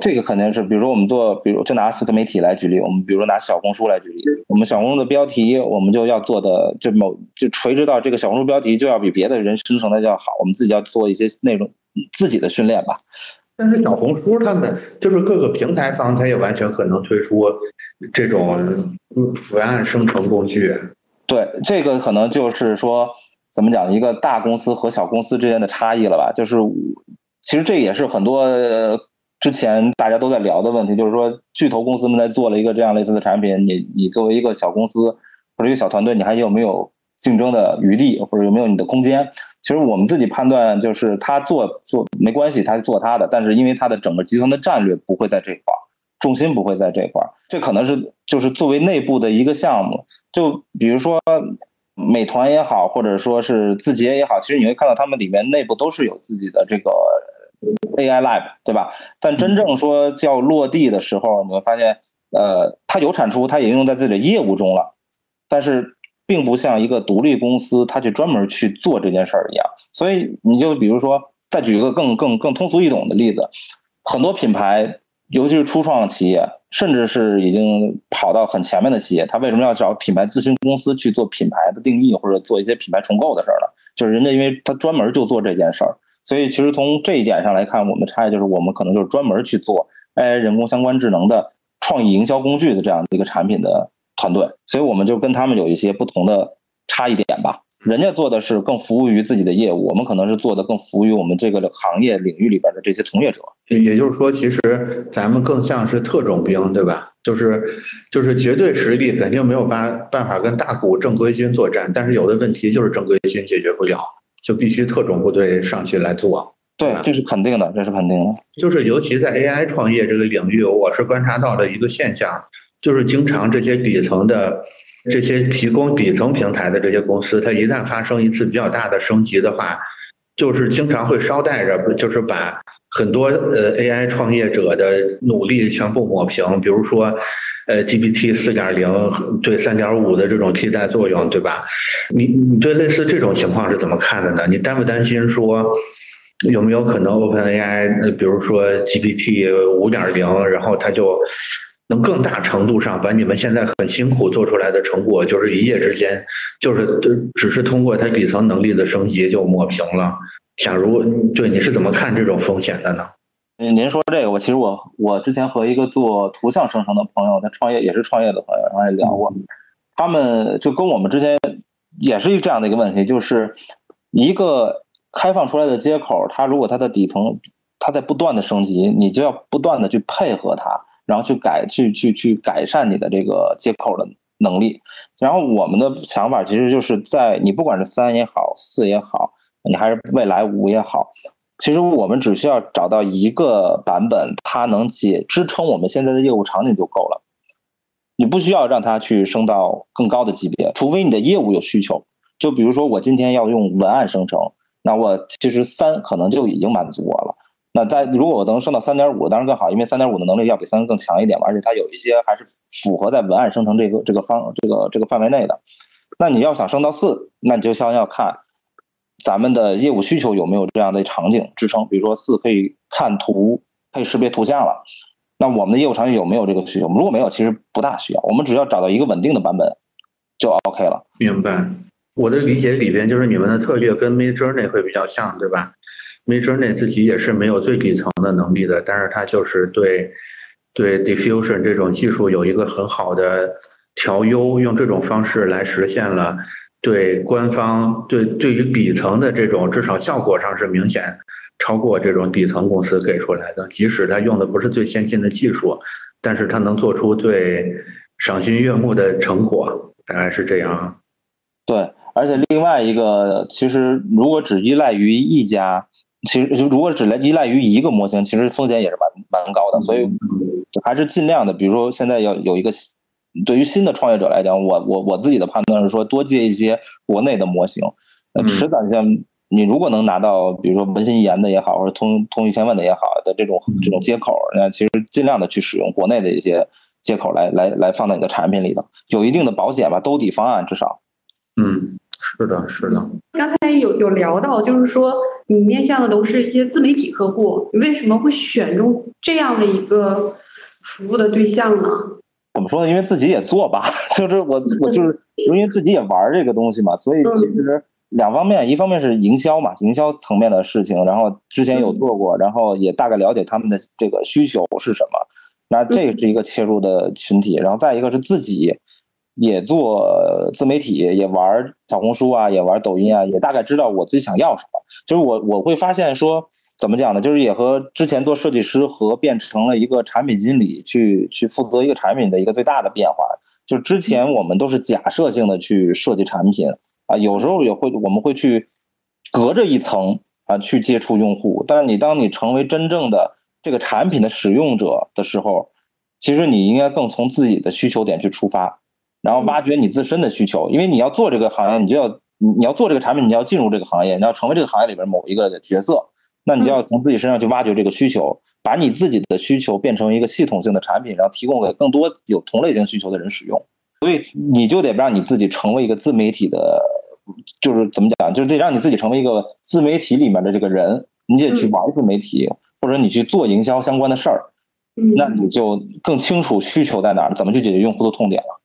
这个肯定是，比如说我们做，比如就拿自媒体来举例，我们比如拿小红书来举例，我们小红书的标题，我们就要做的就某就垂直到这个小红书标题就要比别的人生成的要好，我们自己要做一些内容自己的训练吧。但是小红书他们就是各个平台方，他也完全可能推出这种文案生成工具。对，这个可能就是说，怎么讲，一个大公司和小公司之间的差异了吧？就是其实这也是很多之前大家都在聊的问题，就是说巨头公司们在做了一个这样类似的产品，你你作为一个小公司或者一个小团队，你还有没有？竞争的余地或者有没有你的空间？其实我们自己判断就是他做做没关系，他做他的，但是因为他的整个集团的战略不会在这一块儿，重心不会在这块儿，这可能是就是作为内部的一个项目。就比如说美团也好，或者说是字节也好，其实你会看到他们里面内部都是有自己的这个 AI Lab，对吧？但真正说叫落地的时候，你会发现，呃，它有产出，它也用在自己的业务中了，但是。并不像一个独立公司，他去专门去做这件事儿一样。所以你就比如说，再举一个更更更通俗易懂的例子，很多品牌，尤其是初创企业，甚至是已经跑到很前面的企业，他为什么要找品牌咨询公司去做品牌的定义或者做一些品牌重构的事儿呢？就是人家因为他专门就做这件事儿，所以其实从这一点上来看，我们的差异就是我们可能就是专门去做 AI 人工相关智能的创意营销工具的这样的一个产品的。团队，所以我们就跟他们有一些不同的差异点吧。人家做的是更服务于自己的业务，我们可能是做的更服务于我们这个行业领域里边的这些从业者。也就是说，其实咱们更像是特种兵，对吧？就是就是绝对实力肯定没有办办法跟大股正规军作战，但是有的问题就是正规军解决不了，就必须特种部队上去来做。对，这是肯定的，这是肯定的。就是尤其在 AI 创业这个领域，我是观察到的一个现象。就是经常这些底层的这些提供底层平台的这些公司，它一旦发生一次比较大的升级的话，就是经常会捎带着，就是把很多呃 AI 创业者的努力全部抹平。比如说，呃 GPT 四点零对三点五的这种替代作用，对吧？你你对类似这种情况是怎么看的呢？你担不担心说有没有可能 OpenAI，比如说 GPT 五点零，然后它就能更大程度上把你们现在很辛苦做出来的成果，就是一夜之间，就是只是通过它底层能力的升级就抹平了。假如对你是怎么看这种风险的呢？您您说这个，我其实我我之前和一个做图像生成的朋友，他创业也是创业的朋友，然后也聊过，他们就跟我们之间也是一这样的一个问题，就是一个开放出来的接口，它如果它的底层它在不断的升级，你就要不断的去配合它。然后去改去去去改善你的这个接口的能力，然后我们的想法其实就是在你不管是三也好，四也好，你还是未来五也好，其实我们只需要找到一个版本，它能解支撑我们现在的业务场景就够了。你不需要让它去升到更高的级别，除非你的业务有需求。就比如说我今天要用文案生成，那我其实三可能就已经满足我了。那在如果我能升到三点五，当然更好，因为三点五的能力要比三更强一点嘛，而且它有一些还是符合在文案生成这个这个方这个这个范围内的。那你要想升到四，那你就先要看咱们的业务需求有没有这样的场景支撑，比如说四可以看图，可以识别图像了，那我们的业务场景有没有这个需求？如果没有，其实不大需要，我们只要找到一个稳定的版本就 OK 了。明白，我的理解里边就是你们的策略跟 Midjourney 会比较像，对吧？Midjourney 自己也是没有最底层的能力的，但是它就是对对 diffusion 这种技术有一个很好的调优，用这种方式来实现了对官方对对于底层的这种至少效果上是明显超过这种底层公司给出来的，即使它用的不是最先进的技术，但是它能做出最赏心悦目的成果，大概是这样。对，而且另外一个，其实如果只依赖于一家。其实，如果只来依赖于一个模型，其实风险也是蛮蛮高的。所以，还是尽量的，比如说现在要有一个，对于新的创业者来讲，我我我自己的判断是说，多接一些国内的模型。那，迟早像你如果能拿到，比如说文心一言的也好，或者通通一千万的也好的这种这种接口，那其实尽量的去使用国内的一些接口来来来放到你的产品里头，有一定的保险吧，兜底方案至少。嗯。是的，是的。刚才有有聊到，就是说你面向的都是一些自媒体客户，你为什么会选中这样的一个服务的对象呢？怎么说呢？因为自己也做吧，[laughs] 就是我我就是因为自己也玩这个东西嘛，所以其实两方面，一方面是营销嘛，营销层面的事情，然后之前有做过，然后也大概了解他们的这个需求是什么，那这是一个切入的群体，然后再一个是自己。也做自媒体，也玩小红书啊，也玩抖音啊，也大概知道我自己想要什么。就是我我会发现说，怎么讲呢？就是也和之前做设计师和变成了一个产品经理去去负责一个产品的一个最大的变化。就之前我们都是假设性的去设计产品啊，有时候也会我们会去隔着一层啊去接触用户。但是你当你成为真正的这个产品的使用者的时候，其实你应该更从自己的需求点去出发。然后挖掘你自身的需求，因为你要做这个行业，你就要你你要做这个产品，你要进入这个行业，你要成为这个行业里边某一个角色，那你就要从自己身上去挖掘这个需求，把你自己的需求变成一个系统性的产品，然后提供给更多有同类型需求的人使用。所以你就得让你自己成为一个自媒体的，就是怎么讲，就是得让你自己成为一个自媒体里面的这个人，你得去玩自媒体，或者你去做营销相关的事儿，那你就更清楚需求在哪儿，怎么去解决用户的痛点了。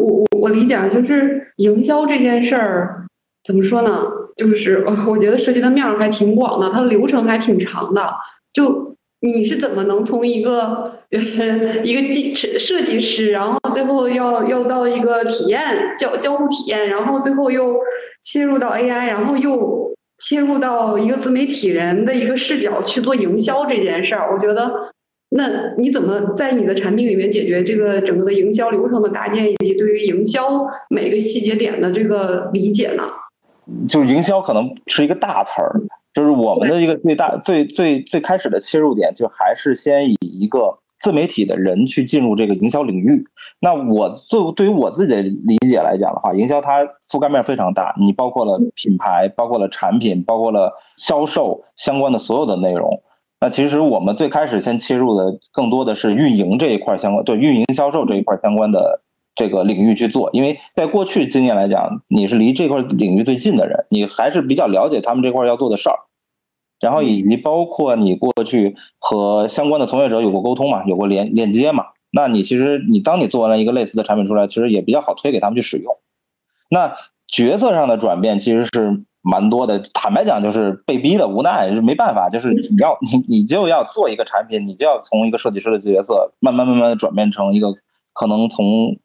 我我我理解啊就是营销这件事儿怎么说呢？就是 [laughs] 我觉得涉及的面儿还挺广的，它的流程还挺长的。就你是怎么能从一个 [laughs] 一个技设计师，然后最后要要到一个体验交交互体验，然后最后又切入到 AI，然后又切入到一个自媒体人的一个视角去做营销这件事儿？我觉得，那你怎么在你的产品里面解决这个整个的营销流程的搭建，以及对于营销每个细节点的这个理解呢？就营销可能是一个大词儿，就是我们的一个最大、最最最开始的切入点，就还是先以一个自媒体的人去进入这个营销领域。那我作对于我自己的理解来讲的话，营销它覆盖面非常大，你包括了品牌，包括了产品，包括了销售相关的所有的内容。那其实我们最开始先切入的更多的是运营这一块相关，对运营销售这一块相关的。这个领域去做，因为在过去经验来讲，你是离这块领域最近的人，你还是比较了解他们这块要做的事儿，然后以及包括你过去和相关的从业者有过沟通嘛，有过连链接嘛，那你其实你当你做完了一个类似的产品出来，其实也比较好推给他们去使用。那角色上的转变其实是蛮多的，坦白讲就是被逼的，无奈是没办法，就是你要你你就要做一个产品，你就要从一个设计师的角色慢慢慢慢的转变成一个可能从。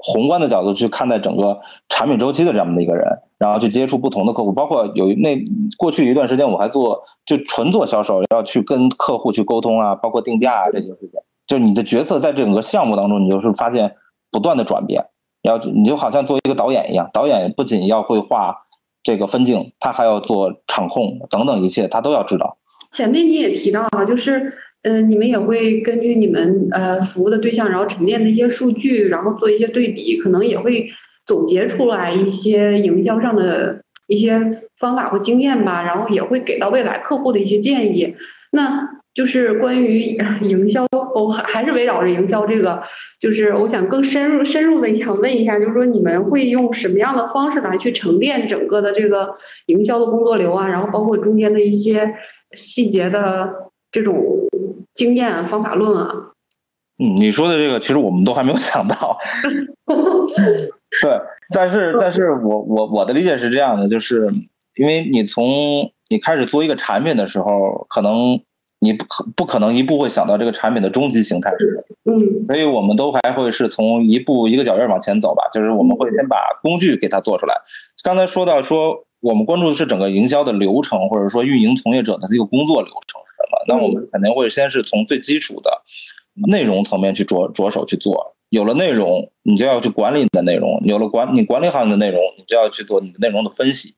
宏观的角度去看待整个产品周期的这样的一个人，然后去接触不同的客户，包括有那过去一段时间我还做就纯做销售，要去跟客户去沟通啊，包括定价啊这些事情。就是你的角色在整个项目当中，你就是发现不断的转变，要你就好像做一个导演一样，导演不仅要会画这个分镜，他还要做场控等等一切，他都要知道。前面你也提到啊，就是。嗯，你们也会根据你们呃服务的对象，然后沉淀的一些数据，然后做一些对比，可能也会总结出来一些营销上的一些方法或经验吧，然后也会给到未来客户的一些建议。那就是关于 [laughs] 营销，我还还是围绕着营销这个，就是我想更深入深入的想问一下，就是说你们会用什么样的方式来去沉淀整个的这个营销的工作流啊，然后包括中间的一些细节的这种。经验方法论啊，嗯，你说的这个其实我们都还没有 [laughs] 想到，[laughs] 对，但是但是我我我的理解是这样的，就是因为你从你开始做一个产品的时候，可能你不可不可能一步会想到这个产品的终极形态是什么，嗯，所以我们都还会是从一步一个脚印往前走吧，就是我们会先把工具给它做出来。刚才说到说我们关注的是整个营销的流程，或者说运营从业者的这个工作流程是什么。那我们肯定会先是从最基础的内容层面去着着手去做，有了内容，你就要去管理你的内容；有了管你管理好你的内容，你就要去做你的内容的分析。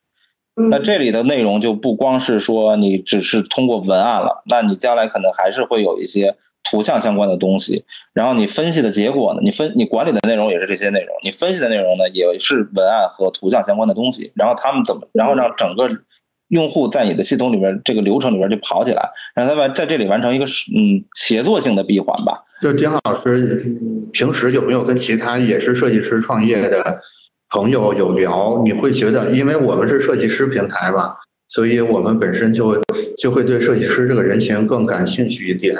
那这里的内容就不光是说你只是通过文案了，那你将来可能还是会有一些图像相关的东西。然后你分析的结果呢，你分你管理的内容也是这些内容，你分析的内容呢也是文案和图像相关的东西。然后他们怎么，然后让整个。用户在你的系统里边，这个流程里边就跑起来，让他完在这里完成一个嗯协作性的闭环吧。就丁老师平时有没有跟其他也是设计师创业的朋友有聊？你会觉得，因为我们是设计师平台嘛，所以我们本身就就会对设计师这个人群更感兴趣一点。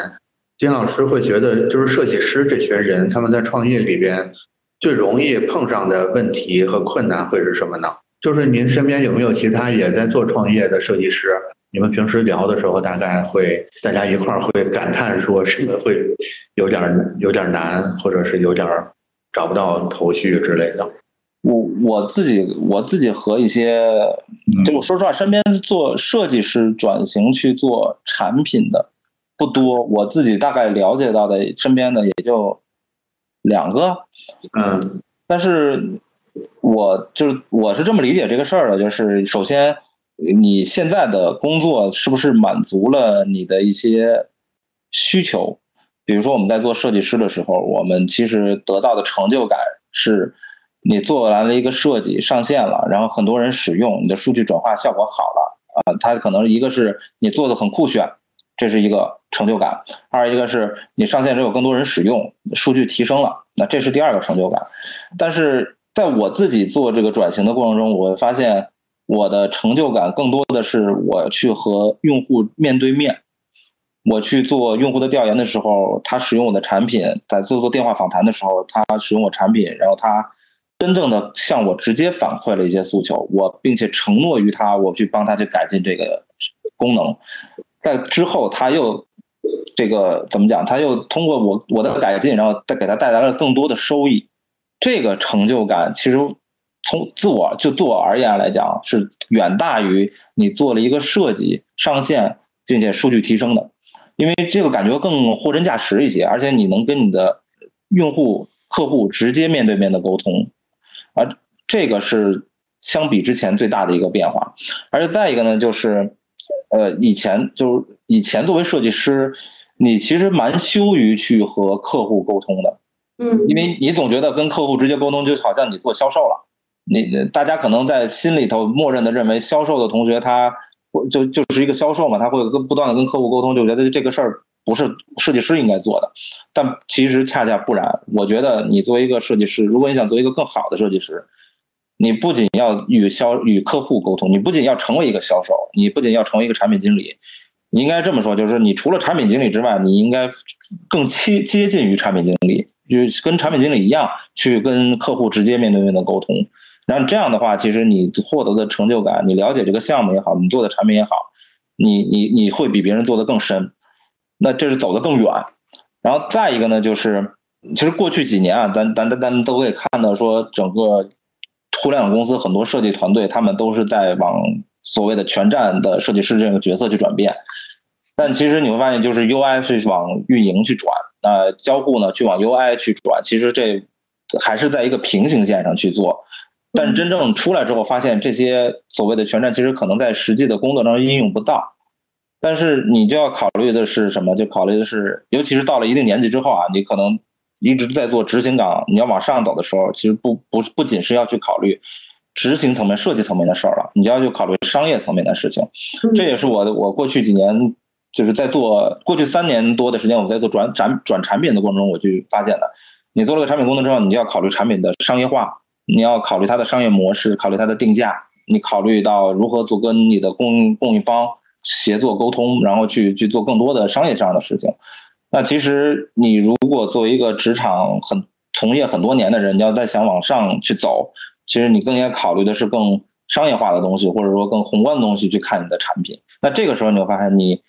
丁老师会觉得，就是设计师这群人，他们在创业里边最容易碰上的问题和困难会是什么呢？就是您身边有没有其他也在做创业的设计师？你们平时聊的时候，大概会大家一块儿会感叹说什么会有点有点难，或者是有点找不到头绪之类的。我我自己我自己和一些，就我说实话，身边做设计师转型去做产品的不多。我自己大概了解到的身边的也就两个，嗯，但是。我就是我是这么理解这个事儿的，就是首先你现在的工作是不是满足了你的一些需求？比如说我们在做设计师的时候，我们其实得到的成就感是，你做完了一个设计上线了，然后很多人使用，你的数据转化效果好了啊，它可能一个是你做的很酷炫，这是一个成就感；二一个是你上线之后更多人使用，数据提升了，那这是第二个成就感。但是在我自己做这个转型的过程中，我发现我的成就感更多的是我去和用户面对面，我去做用户的调研的时候，他使用我的产品，在做做电话访谈的时候，他使用我产品，然后他。真正的向我直接反馈了一些诉求，我并且承诺于他，我去帮他去改进这个功能，在之后他又这个怎么讲？他又通过我我的改进，然后再给他带来了更多的收益。这个成就感其实从自我就自我而言来讲，是远大于你做了一个设计上线并且数据提升的，因为这个感觉更货真价实一些，而且你能跟你的用户客户直接面对面的沟通。而这个是相比之前最大的一个变化，而且再一个呢，就是，呃，以前就是以前作为设计师，你其实蛮羞于去和客户沟通的，嗯，因为。你总觉得跟客户直接沟通就好像你做销售了，你大家可能在心里头默认的认为销售的同学他就就是一个销售嘛，他会跟不断的跟客户沟通，就觉得这个事儿。不是设计师应该做的，但其实恰恰不然。我觉得你作为一个设计师，如果你想做一个更好的设计师，你不仅要与销与客户沟通，你不仅要成为一个销售，你不仅要成为一个产品经理，你应该这么说，就是你除了产品经理之外，你应该更接接近于产品经理，就跟产品经理一样，去跟客户直接面对面的沟通。然后这样的话，其实你获得的成就感，你了解这个项目也好，你做的产品也好，你你你会比别人做的更深。那这是走得更远，然后再一个呢，就是其实过去几年啊，咱咱咱咱都可以看到，说整个互联网公司很多设计团队，他们都是在往所谓的全站的设计师这个角色去转变。但其实你会发现，就是 UI 是往运营去转，呃，交互呢去往 UI 去转，其实这还是在一个平行线上去做。但真正出来之后，发现这些所谓的全站，其实可能在实际的工作当中应用不到。但是你就要考虑的是什么？就考虑的是，尤其是到了一定年纪之后啊，你可能一直在做执行岗，你要往上走的时候，其实不不不仅是要去考虑执行层面、设计层面的事儿了，你就要去考虑商业层面的事情。这也是我的我过去几年就是在做，过去三年多的时间，我在做转转转产品的过程中，我去发现的。你做了个产品功能之后，你就要考虑产品的商业化，你要考虑它的商业模式，考虑它的定价，你考虑到如何做跟你的供应供应方。协作沟通，然后去去做更多的商业上的事情。那其实你如果作为一个职场很从业很多年的人，你要再想往上去走，其实你更应该考虑的是更商业化的东西，或者说更宏观的东西去看你的产品。那这个时候你会发现，你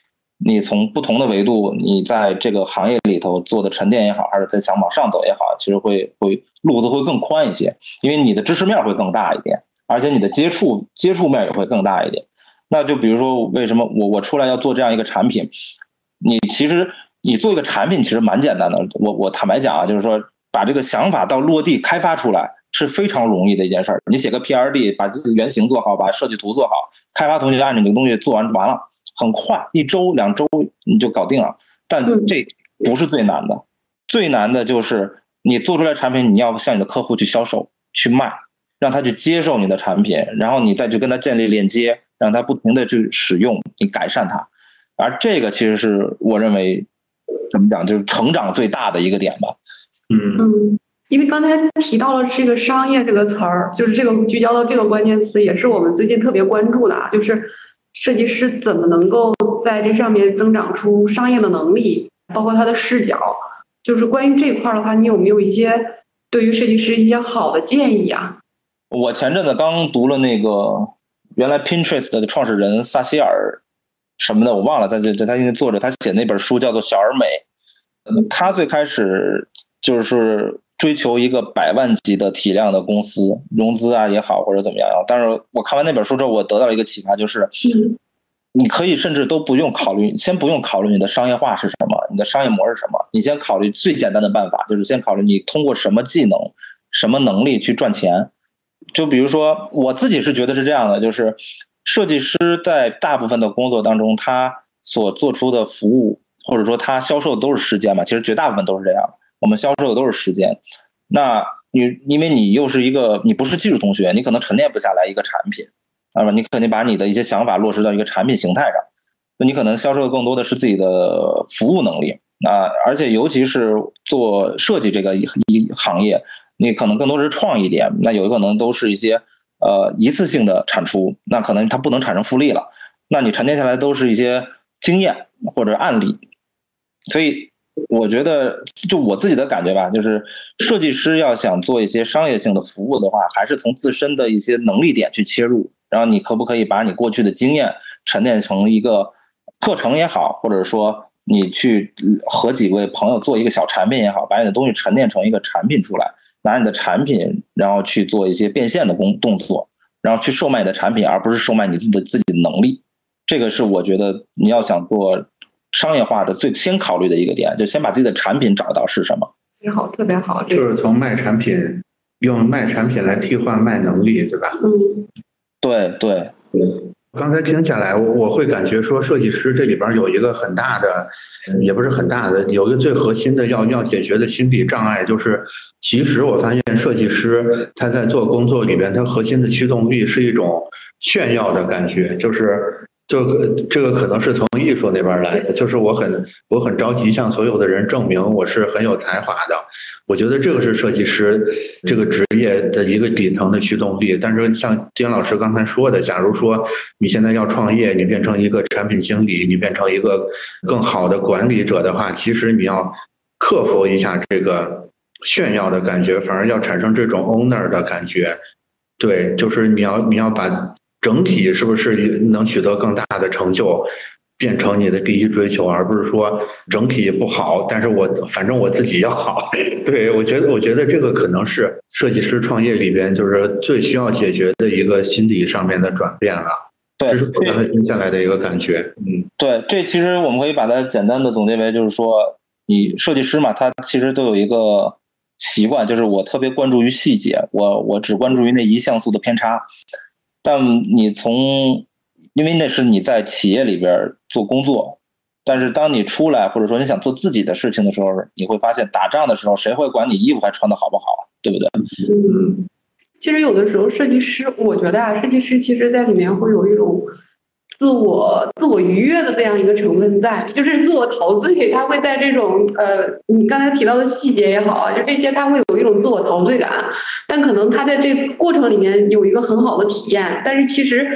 你从不同的维度，你在这个行业里头做的沉淀也好，还是在想往上走也好，其实会会路子会更宽一些，因为你的知识面会更大一点，而且你的接触接触面也会更大一点。那就比如说，为什么我我出来要做这样一个产品？你其实你做一个产品其实蛮简单的。我我坦白讲啊，就是说把这个想法到落地开发出来是非常容易的一件事儿。你写个 P R D，把这个原型做好，把设计图做好，开发同学按照你这个东西做完完了，很快一周两周你就搞定了。但这不是最难的，最难的就是你做出来产品，你要向你的客户去销售去卖，让他去接受你的产品，然后你再去跟他建立链接。让它不停的去使用，你改善它，而这个其实是我认为怎么讲，就是成长最大的一个点吧。嗯嗯，因为刚才提到了这个商业这个词儿，就是这个聚焦的这个关键词，也是我们最近特别关注的啊，就是设计师怎么能够在这上面增长出商业的能力，包括他的视角。就是关于这块儿的话，你有没有一些对于设计师一些好的建议啊？我前阵子刚读了那个。原来 Pinterest 的创始人萨希尔什么的我忘了，他这这他因为作者他写那本书叫做《小而美》，他最开始就是追求一个百万级的体量的公司融资啊也好或者怎么样，但是我看完那本书之后，我得到了一个启发，就是你可以甚至都不用考虑，先不用考虑你的商业化是什么，你的商业模式是什么，你先考虑最简单的办法，就是先考虑你通过什么技能、什么能力去赚钱。就比如说，我自己是觉得是这样的，就是设计师在大部分的工作当中，他所做出的服务，或者说他销售的都是时间嘛，其实绝大部分都是这样。我们销售的都是时间。那你因为你又是一个，你不是技术同学，你可能沉淀不下来一个产品，啊吧？你肯定把你的一些想法落实到一个产品形态上。那你可能销售的更多的是自己的服务能力啊，而且尤其是做设计这个一行业，你可能更多是创意点，那有可能都是一些呃一次性的产出，那可能它不能产生复利了，那你沉淀下来都是一些经验或者案例，所以我觉得就我自己的感觉吧，就是设计师要想做一些商业性的服务的话，还是从自身的一些能力点去切入，然后你可不可以把你过去的经验沉淀成一个。课程也好，或者说你去和几位朋友做一个小产品也好，把你的东西沉淀成一个产品出来，拿你的产品，然后去做一些变现的工动作，然后去售卖你的产品，而不是售卖你自己的自己的能力。这个是我觉得你要想做商业化的最先考虑的一个点，就先把自己的产品找到是什么。你好，特别好，就是从卖产品，用卖产品来替换卖能力，对吧？嗯，对对对。刚才听下来，我我会感觉说，设计师这里边有一个很大的，也不是很大的，有一个最核心的要要解决的心理障碍，就是其实我发现设计师他在做工作里边，他核心的驱动力是一种炫耀的感觉，就是。就这个可能是从艺术那边来的，就是我很我很着急向所有的人证明我是很有才华的。我觉得这个是设计师这个职业的一个底层的驱动力。但是像丁老师刚才说的，假如说你现在要创业，你变成一个产品经理，你变成一个更好的管理者的话，其实你要克服一下这个炫耀的感觉，反而要产生这种 owner 的感觉。对，就是你要你要把。整体是不是能取得更大的成就，变成你的第一追求，而不是说整体不好，但是我反正我自己要好。[laughs] 对我觉得，我觉得这个可能是设计师创业里边就是最需要解决的一个心理上面的转变了。对，这是我刚才听下来的一个感觉。嗯，对，这其实我们可以把它简单的总结为，就是说，你设计师嘛，他其实都有一个习惯，就是我特别关注于细节，我我只关注于那一像素的偏差。但你从，因为那是你在企业里边做工作，但是当你出来或者说你想做自己的事情的时候，你会发现打仗的时候谁会管你衣服还穿的好不好，对不对？嗯，其实有的时候设计师，我觉得啊，设计师其实在里面会有一种。自我自我愉悦的这样一个成分在，就是自我陶醉，他会在这种呃，你刚才提到的细节也好，就这些他会有一种自我陶醉感，但可能他在这过程里面有一个很好的体验，但是其实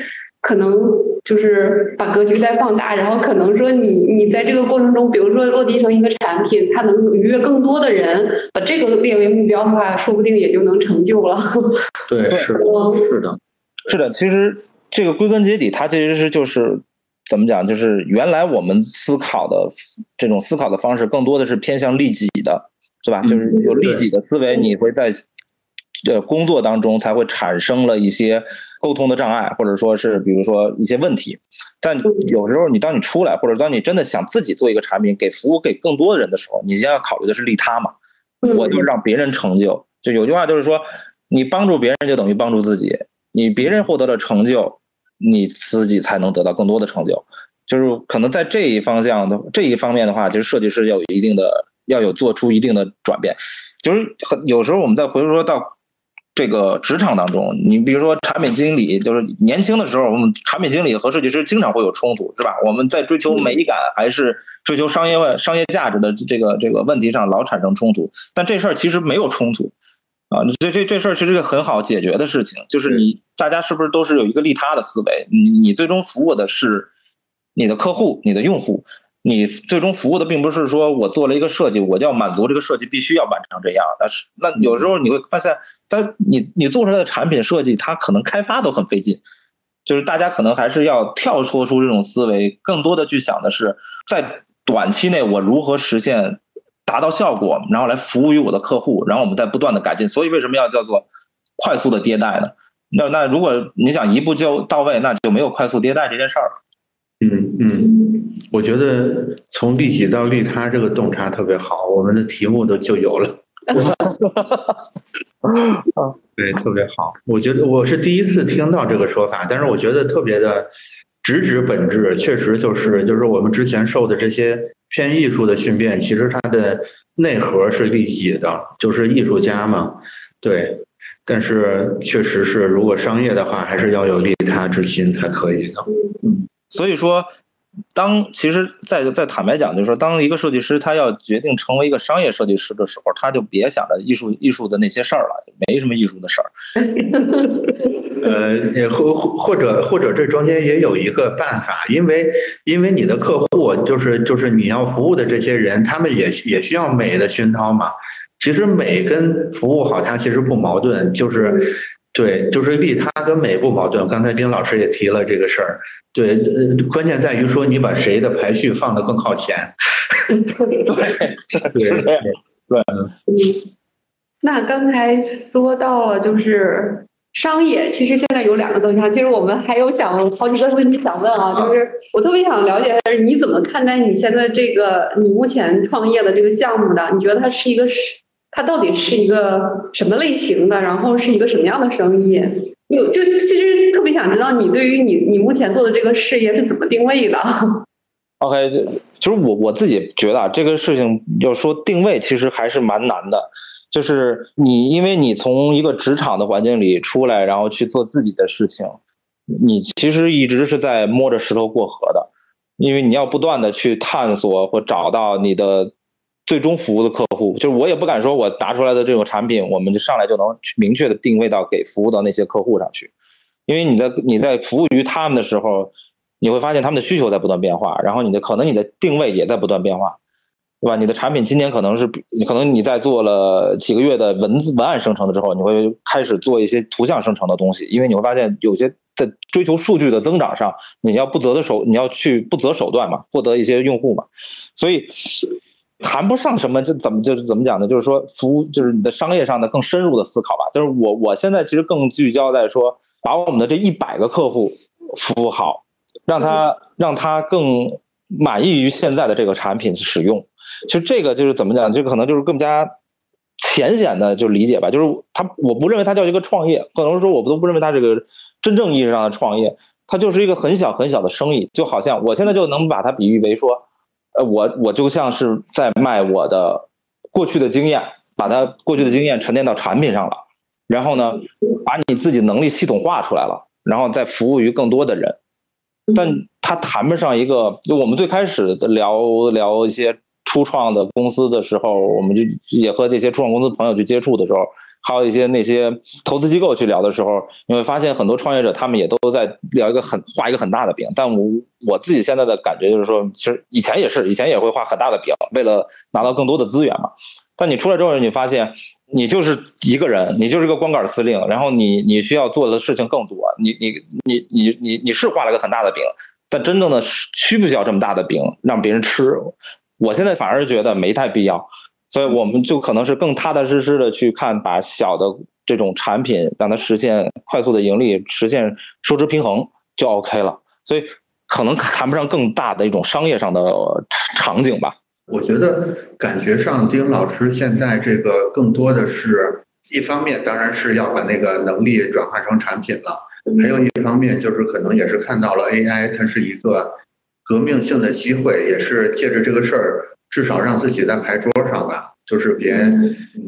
可能就是把格局再放大，然后可能说你你在这个过程中，比如说落地成一个产品，它能愉悦更多的人，把这个列为目标的话，说不定也就能成就了。对，是的，是的，是的，其实。这个归根结底，它其实是就是怎么讲？就是原来我们思考的这种思考的方式，更多的是偏向利己的，是吧？就是有利己的思维，你会在呃工作当中才会产生了一些沟通的障碍，或者说是比如说一些问题。但有时候你当你出来，或者当你真的想自己做一个产品，给服务给更多的人的时候，你先要考虑的是利他嘛？我就让别人成就。就有句话就是说，你帮助别人就等于帮助自己，你别人获得了成就。你自己才能得到更多的成就，就是可能在这一方向的这一方面的话，就是设计师要有一定的要有做出一定的转变，就是很有时候我们再回说到这个职场当中，你比如说产品经理，就是年轻的时候，我们产品经理和设计师经常会有冲突，是吧？我们在追求美感还是追求商业商业价值的这个这个问题上老产生冲突，但这事儿其实没有冲突。啊，这这这事儿其实个很好解决的事情，就是你大家是不是都是有一个利他的思维？你你最终服务的是你的客户、你的用户，你最终服务的并不是说我做了一个设计，我就要满足这个设计必须要完成这样。那是那有时候你会发现，但你你做出来的产品设计，它可能开发都很费劲。就是大家可能还是要跳脱出这种思维，更多的去想的是，在短期内我如何实现。达到效果，然后来服务于我的客户，然后我们再不断的改进。所以为什么要叫做快速的迭代呢？那那如果你想一步就到位，那就没有快速迭代这件事儿。嗯嗯，我觉得从利己到利他这个洞察特别好，我们的题目都就有了。[laughs] 对，特别好。我觉得我是第一次听到这个说法，但是我觉得特别的直指本质，确实就是就是我们之前受的这些。偏艺术的训练，其实它的内核是利己的，就是艺术家嘛，对。但是确实是，如果商业的话，还是要有利他之心才可以的。嗯，所以说，当其实，在在坦白讲，就是说，当一个设计师他要决定成为一个商业设计师的时候，他就别想着艺术艺术的那些事儿了，没什么艺术的事儿。[laughs] 呃，也或或者或者这中间也有一个办法，因为因为你的客户就是就是你要服务的这些人，他们也也需要美的熏陶嘛。其实美跟服务好像其实不矛盾，就是对，就是利他跟美不矛盾。刚才丁老师也提了这个事儿，对，关键在于说你把谁的排序放得更靠前。[laughs] 对，是这样。对，嗯。那刚才说到了就是商业，其实现在有两个走向。其实我们还有想好几个问题想问啊，就是我特别想了解的是你怎么看待你现在这个你目前创业的这个项目的？你觉得它是一个是？它到底是一个什么类型的？然后是一个什么样的生意？有就其实特别想知道你对于你你目前做的这个事业是怎么定位的？OK，其实我我自己觉得啊，这个事情要说定位，其实还是蛮难的。就是你因为你从一个职场的环境里出来，然后去做自己的事情，你其实一直是在摸着石头过河的，因为你要不断的去探索或找到你的。最终服务的客户，就是我也不敢说，我拿出来的这种产品，我们就上来就能明确的定位到给服务到那些客户上去，因为你在你在服务于他们的时候，你会发现他们的需求在不断变化，然后你的可能你的定位也在不断变化，对吧？你的产品今年可能是你可能你在做了几个月的文字文案生成的之后，你会开始做一些图像生成的东西，因为你会发现有些在追求数据的增长上，你要不择的手，你要去不择手段嘛，获得一些用户嘛，所以。谈不上什么，就怎么就是怎么讲呢？就是说，服务就是你的商业上的更深入的思考吧。就是我我现在其实更聚焦在说，把我们的这一百个客户服务好，让他让他更满意于现在的这个产品使用。其实这个就是怎么讲？这个可能就是更加浅显的就理解吧。就是他，我不认为他叫一个创业，可能说我都不认为他这个真正意义上的创业，它就是一个很小很小的生意。就好像我现在就能把它比喻为说。呃，我我就像是在卖我的过去的经验，把它过去的经验沉淀到产品上了，然后呢，把你自己能力系统化出来了，然后再服务于更多的人。但他谈不上一个，就我们最开始的聊聊一些初创的公司的时候，我们就也和这些初创公司朋友去接触的时候。还有一些那些投资机构去聊的时候，你会发现很多创业者他们也都在聊一个很画一个很大的饼。但我我自己现在的感觉就是说，其实以前也是，以前也会画很大的饼，为了拿到更多的资源嘛。但你出来之后，你发现你就是一个人，你就是个光杆司令，然后你你需要做的事情更多。你你你你你你是画了个很大的饼，但真正的需不需要这么大的饼让别人吃？我现在反而觉得没太必要。所以我们就可能是更踏踏实实的去看，把小的这种产品让它实现快速的盈利，实现收支平衡就 OK 了。所以可能谈不上更大的一种商业上的场景吧。我觉得感觉上丁老师现在这个更多的是一方面，当然是要把那个能力转化成产品了；还有一方面就是可能也是看到了 AI 它是一个革命性的机会，也是借着这个事儿。至少让自己在牌桌上吧，就是别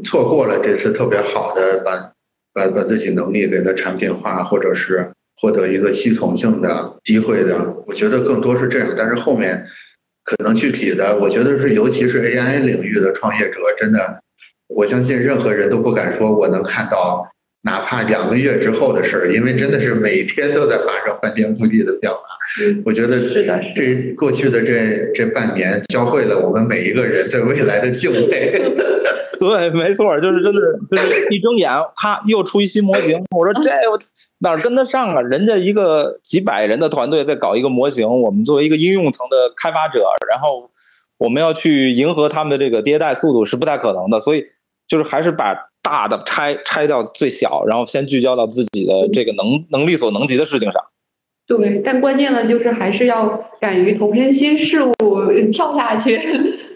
错过了这次特别好的把把把自己能力给它产品化，或者是获得一个系统性的机会的。我觉得更多是这样，但是后面可能具体的，我觉得是尤其是 AI 领域的创业者，真的，我相信任何人都不敢说我能看到。哪怕两个月之后的事儿，因为真的是每天都在发生翻天覆地的变化。我觉得这过去的这这半年教会了我们每一个人对未来的敬畏。[laughs] 对，没错，就是真的，就是一睁眼，咔，又出一新模型。我说这我哪跟得上啊？人家一个几百人的团队在搞一个模型，我们作为一个应用层的开发者，然后我们要去迎合他们的这个迭代速度是不太可能的。所以就是还是把。大的拆拆掉最小，然后先聚焦到自己的这个能能力所能及的事情上。对，但关键呢就是还是要敢于投身新事物，跳下去。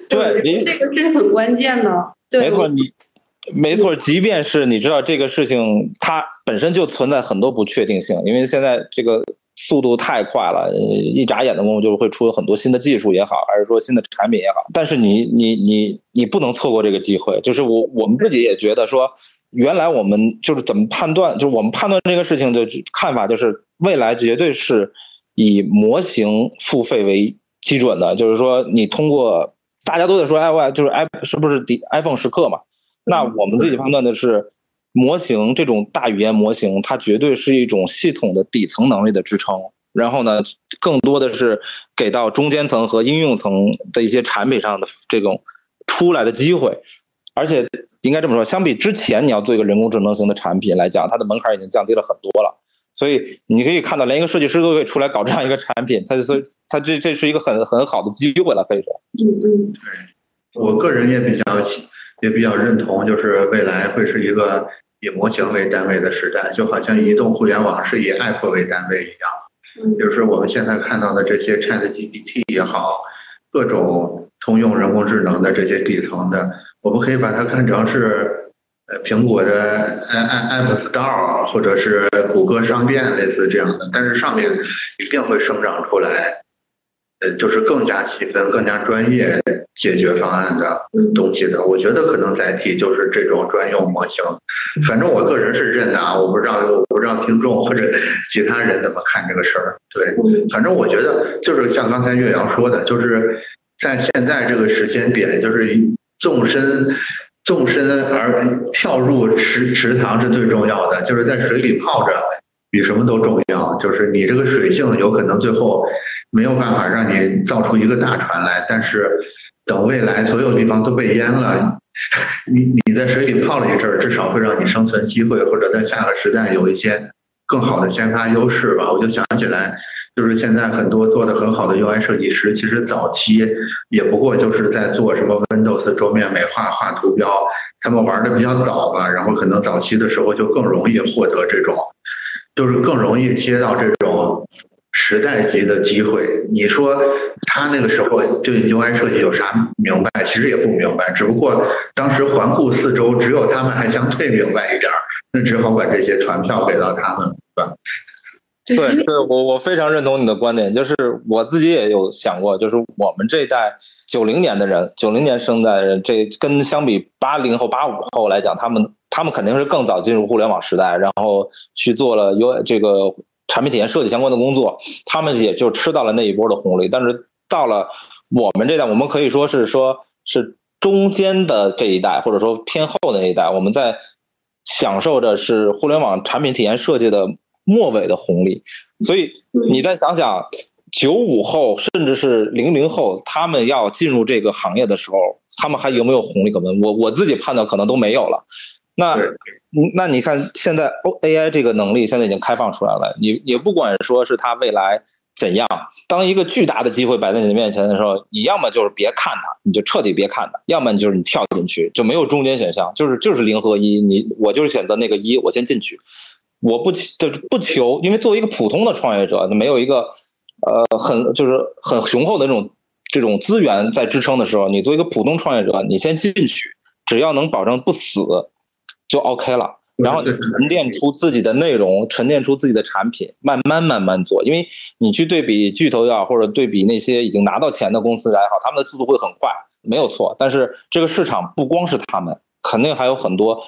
对，这个是很关键的。没错，你没错。即便是你知道这个事情，它本身就存在很多不确定性，因为现在这个。速度太快了，一眨眼的功夫就会出很多新的技术也好，还是说新的产品也好。但是你你你你不能错过这个机会。就是我我们自己也觉得说，原来我们就是怎么判断，就是我们判断这个事情的看法，就是未来绝对是以模型付费为基准的，就是说你通过大家都在说 i 就是 i 是不是底 iPhone 时刻嘛？那我们自己判断的是，模型这种大语言模型，它绝对是一种系统的底层能力的支撑。然后呢，更多的是给到中间层和应用层的一些产品上的这种出来的机会。而且应该这么说，相比之前你要做一个人工智能型的产品来讲，它的门槛已经降低了很多了。所以你可以看到，连一个设计师都可以出来搞这样一个产品，它就是它这这是一个很很好的机会了，可以说。嗯嗯，对我个人也比较也比较认同，就是未来会是一个以模型为单位的时代，就好像移动互联网是以 app 为单位一样。嗯，就是我们现在看到的这些 Chat GPT 也好，各种通用人工智能的这些底层的，我们可以把它看成是。呃，苹果的 App Store 或者是谷歌商店类似这样的，但是上面一定会生长出来，呃，就是更加细分、更加专业解决方案的东西的。我觉得可能载体就是这种专用模型。反正我个人是认的啊，我不知道，我不知道听众或者其他人怎么看这个事儿。对，反正我觉得就是像刚才岳阳说的，就是在现在这个时间点，就是纵深。纵身而跳入池池塘是最重要的，就是在水里泡着，比什么都重要。就是你这个水性有可能最后没有办法让你造出一个大船来，但是等未来所有地方都被淹了，你你在水里泡了一阵儿，至少会让你生存机会，或者在下个时代有一些更好的先发优势吧。我就想起来。就是现在很多做的很好的 UI 设计师，其实早期也不过就是在做什么 Windows 桌面美化、画图标，他们玩的比较早吧，然后可能早期的时候就更容易获得这种，就是更容易接到这种时代级的机会。你说他那个时候对 UI 设计有啥明白？其实也不明白，只不过当时环顾四周，只有他们还相对明白一点儿，那只好把这些传票给到他们，是吧？对对，我我非常认同你的观点，就是我自己也有想过，就是我们这一代九零年的人，九零年生代的人，这跟相比八零后、八五后来讲，他们他们肯定是更早进入互联网时代，然后去做了有这个产品体验设计相关的工作，他们也就吃到了那一波的红利。但是到了我们这代，我们可以说是说是中间的这一代，或者说偏后的那一代，我们在享受着是互联网产品体验设计的。末尾的红利，所以你再想想，九五后甚至是零零后，他们要进入这个行业的时候，他们还有没有红利可闻？我我自己判断可能都没有了。那，那你看现在 O A I 这个能力现在已经开放出来了，你也不管说是它未来怎样，当一个巨大的机会摆在你的面前的时候，你要么就是别看它，你就彻底别看它；要么你就是你跳进去，就没有中间选项，就是就是零和一，你我就是选择那个一，我先进去。我不就不求，因为作为一个普通的创业者，没有一个呃很就是很雄厚的这种这种资源在支撑的时候，你作为一个普通创业者，你先进去，只要能保证不死，就 OK 了。然后沉淀出自己的内容，沉淀出自己的产品，慢慢慢慢做。因为你去对比巨头也好，或者对比那些已经拿到钱的公司也好，他们的速度会很快，没有错。但是这个市场不光是他们，肯定还有很多。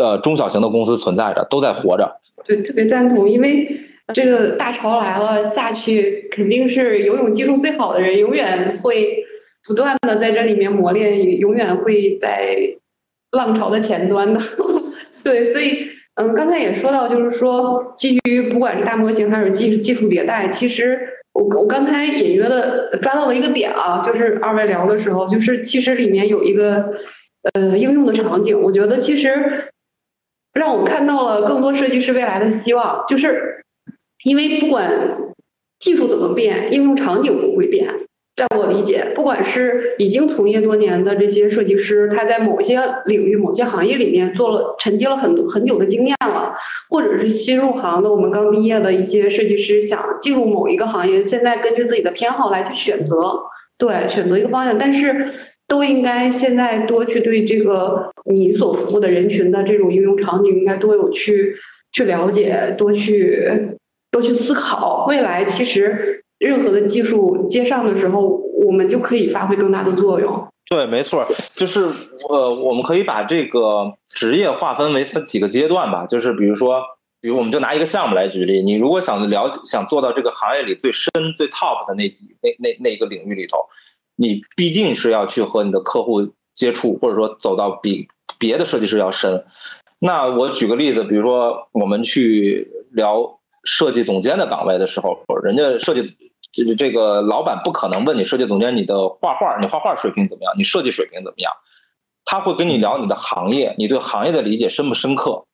呃中小型的公司存在着，都在活着。对，特别赞同，因为这个大潮来了下去，肯定是游泳技术最好的人永远会不断的在这里面磨练，永远会在浪潮的前端的。[laughs] 对，所以嗯，刚才也说到，就是说基于不管是大模型还是技技术迭代，其实我我刚才隐约的抓到了一个点啊，就是二位聊的时候，就是其实里面有一个呃应用的场景，我觉得其实。让我看到了更多设计师未来的希望，就是因为不管技术怎么变，应用场景不会变。在我理解，不管是已经从业多年的这些设计师，他在某些领域、某些行业里面做了沉积了很多很久的经验了，或者是新入行的我们刚毕业的一些设计师，想进入某一个行业，现在根据自己的偏好来去选择，对，选择一个方向，但是。都应该现在多去对这个你所服务的人群的这种应用场景，应该多有去去了解，多去多去思考。未来其实任何的技术接上的时候，我们就可以发挥更大的作用。对，没错，就是呃，我们可以把这个职业划分为三几个阶段吧。就是比如说，比如我们就拿一个项目来举例，你如果想了解、想做到这个行业里最深、最 top 的那几那那那一个领域里头，你必定是要去和你的客户接触，或者说走到比别的设计师要深。那我举个例子，比如说我们去聊设计总监的岗位的时候，人家设计这这个老板不可能问你设计总监你的画画，你画画水平怎么样，你设计水平怎么样，他会跟你聊你的行业，你对行业的理解深不深刻。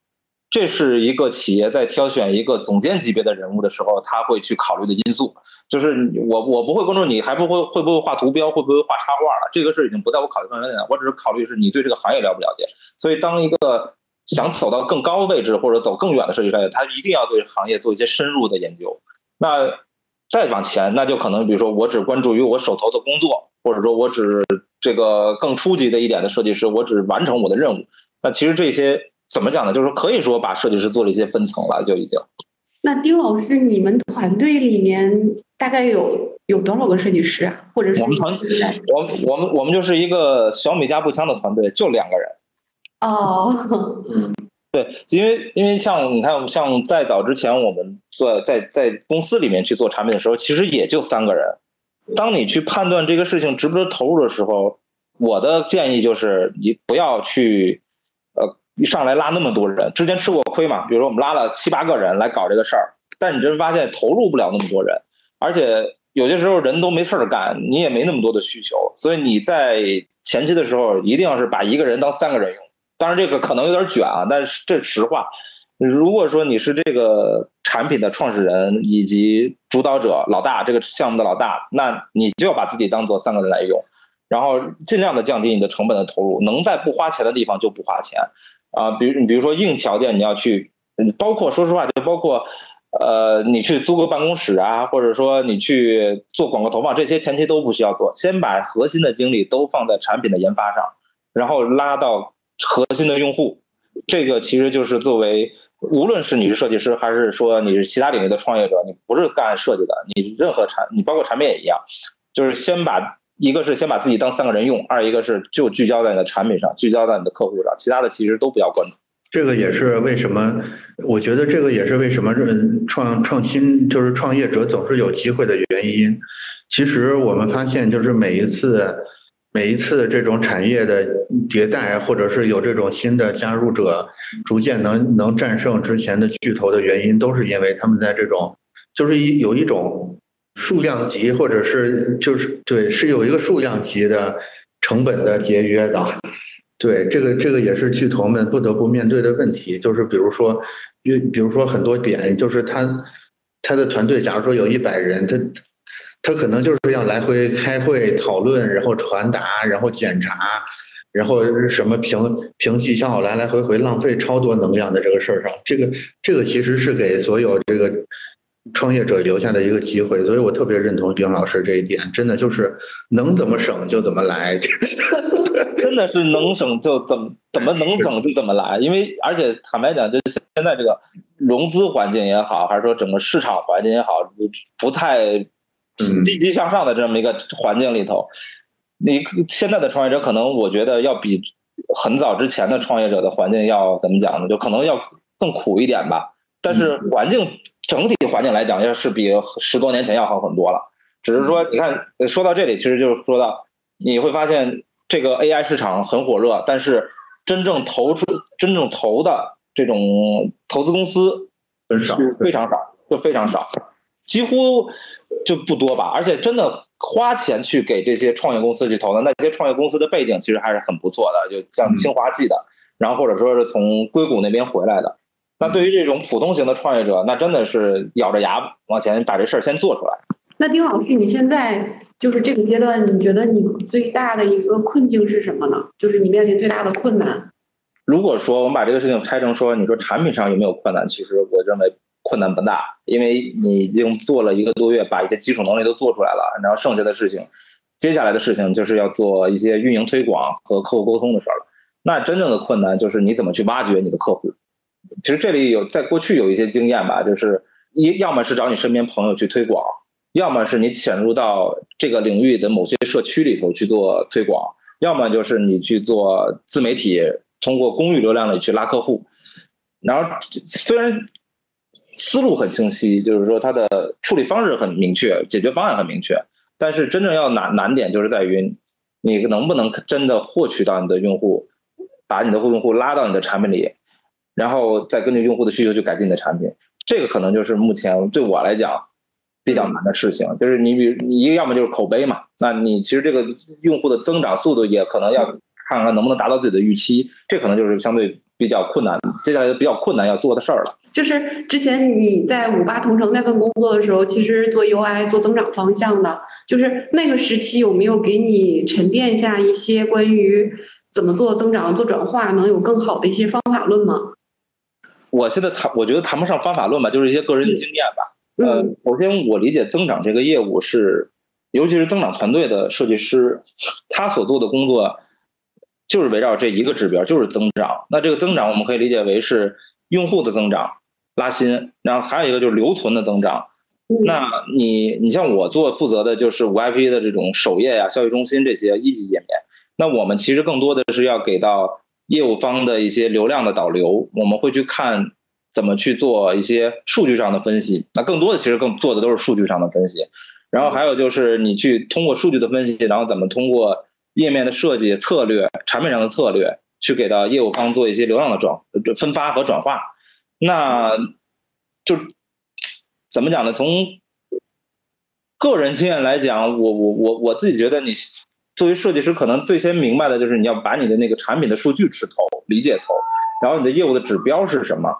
这是一个企业在挑选一个总监级别的人物的时候，他会去考虑的因素。就是我我不会关注你还不会会不会画图标，会不会画插画了，这个事已经不在我考虑范围内了。我只是考虑是你对这个行业了不了解。所以，当一个想走到更高位置或者走更远的设计专业，他一定要对行业做一些深入的研究。那再往前，那就可能比如说我只关注于我手头的工作，或者说我只这个更初级的一点的设计师，我只完成我的任务。那其实这些。怎么讲呢？就是可以说把设计师做了一些分层了，就已经。那丁老师，你们团队里面大概有有多少个设计师啊？或者是我们团，我我们我们就是一个小米加步枪的团队，就两个人。哦，嗯，对，因为因为像你看，像在早之前我们做在在公司里面去做产品的时候，其实也就三个人。当你去判断这个事情值不值投入的时候，我的建议就是你不要去。呃一上来拉那么多人，之前吃过亏嘛？比如说我们拉了七八个人来搞这个事儿，但你真发现投入不了那么多人，而且有些时候人都没事儿干，你也没那么多的需求，所以你在前期的时候一定要是把一个人当三个人用。当然这个可能有点卷啊，但是这实话。如果说你是这个产品的创始人以及主导者老大，这个项目的老大，那你就要把自己当做三个人来用，然后尽量的降低你的成本的投入，能在不花钱的地方就不花钱。啊，比如你比如说硬条件你要去，包括说实话就包括，呃，你去租个办公室啊，或者说你去做广告投放，这些前期都不需要做，先把核心的精力都放在产品的研发上，然后拉到核心的用户，这个其实就是作为无论是你是设计师还是说你是其他领域的创业者，你不是干设计的，你任何产你包括产品也一样，就是先把。一个是先把自己当三个人用，二一个是就聚焦在你的产品上，聚焦在你的客户上，其他的其实都不要关注。这个也是为什么，我觉得这个也是为什么创创新就是创业者总是有机会的原因。其实我们发现，就是每一次每一次这种产业的迭代，或者是有这种新的加入者，逐渐能能战胜之前的巨头的原因，都是因为他们在这种就是一有一种。数量级，或者是就是对，是有一个数量级的成本的节约的。对，这个这个也是巨头们不得不面对的问题。就是比如说，比比如说很多点，就是他他的团队，假如说有一百人，他他可能就是要来回开会讨论，然后传达，然后检查，然后什么评评绩效，来来回回浪费超多能量的这个事儿上。这个这个其实是给所有这个。创业者留下的一个机会，所以我特别认同丁老师这一点，真的就是能怎么省就怎么来，[laughs] 真的是能省就怎么怎么能省就怎么来，因为而且坦白讲，就是现在这个融资环境也好，还是说整个市场环境也好，不太积极向上的这么一个环境里头，你现在的创业者可能我觉得要比很早之前的创业者的环境要怎么讲呢？就可能要更苦一点吧，但是环境。整体环境来讲，要是比十多年前要好很多了。只是说，你看，说到这里，其实就是说到，你会发现这个 AI 市场很火热，但是真正投出、真正投的这种投资公司很少，非常少，就非常少，几乎就不多吧。而且，真的花钱去给这些创业公司去投的，那些创业公司的背景其实还是很不错的，就像清华系的，然后或者说是从硅谷那边回来的。那对于这种普通型的创业者，那真的是咬着牙往前把这事儿先做出来。那丁老师，你现在就是这个阶段，你觉得你最大的一个困境是什么呢？就是你面临最大的困难。如果说我们把这个事情拆成说，你说产品上有没有困难？其实我认为困难不大，因为你已经做了一个多月，把一些基础能力都做出来了，然后剩下的事情，接下来的事情就是要做一些运营推广和客户沟通的事儿了。那真正的困难就是你怎么去挖掘你的客户。其实这里有在过去有一些经验吧，就是一要么是找你身边朋友去推广，要么是你潜入到这个领域的某些社区里头去做推广，要么就是你去做自媒体，通过公域流量里去拉客户。然后虽然思路很清晰，就是说它的处理方式很明确，解决方案很明确。但是真正要难难点就是在于，你能不能真的获取到你的用户，把你的用户拉到你的产品里，然后再根据用户的需求去改进你的产品。这个可能就是目前对我来讲比较难的事情。就是你比你一个要么就是口碑嘛，那你其实这个用户的增长速度也可能要看看能不能达到自己的预期，这可能就是相对比较困难，接下来比较困难要做的事儿了。就是之前你在五八同城那份工作的时候，其实做 UI 做增长方向的，就是那个时期有没有给你沉淀下一些关于怎么做增长、做转化能有更好的一些方法论吗？我现在谈，我觉得谈不上方法论吧，就是一些个人经验吧。呃，首先我理解增长这个业务是，尤其是增长团队的设计师，他所做的工作就是围绕这一个指标，就是增长。那这个增长我们可以理解为是用户的增长。拉新，然后还有一个就是留存的增长。那你你像我做负责的就是五 IP 的这种首页呀、消息中心这些一级页面。那我们其实更多的是要给到业务方的一些流量的导流，我们会去看怎么去做一些数据上的分析。那更多的其实更做的都是数据上的分析。然后还有就是你去通过数据的分析，然后怎么通过页面的设计策略、产品上的策略，去给到业务方做一些流量的转分发和转化。那就怎么讲呢？从个人经验来讲，我我我我自己觉得，你作为设计师，可能最先明白的就是你要把你的那个产品的数据吃透、理解透，然后你的业务的指标是什么，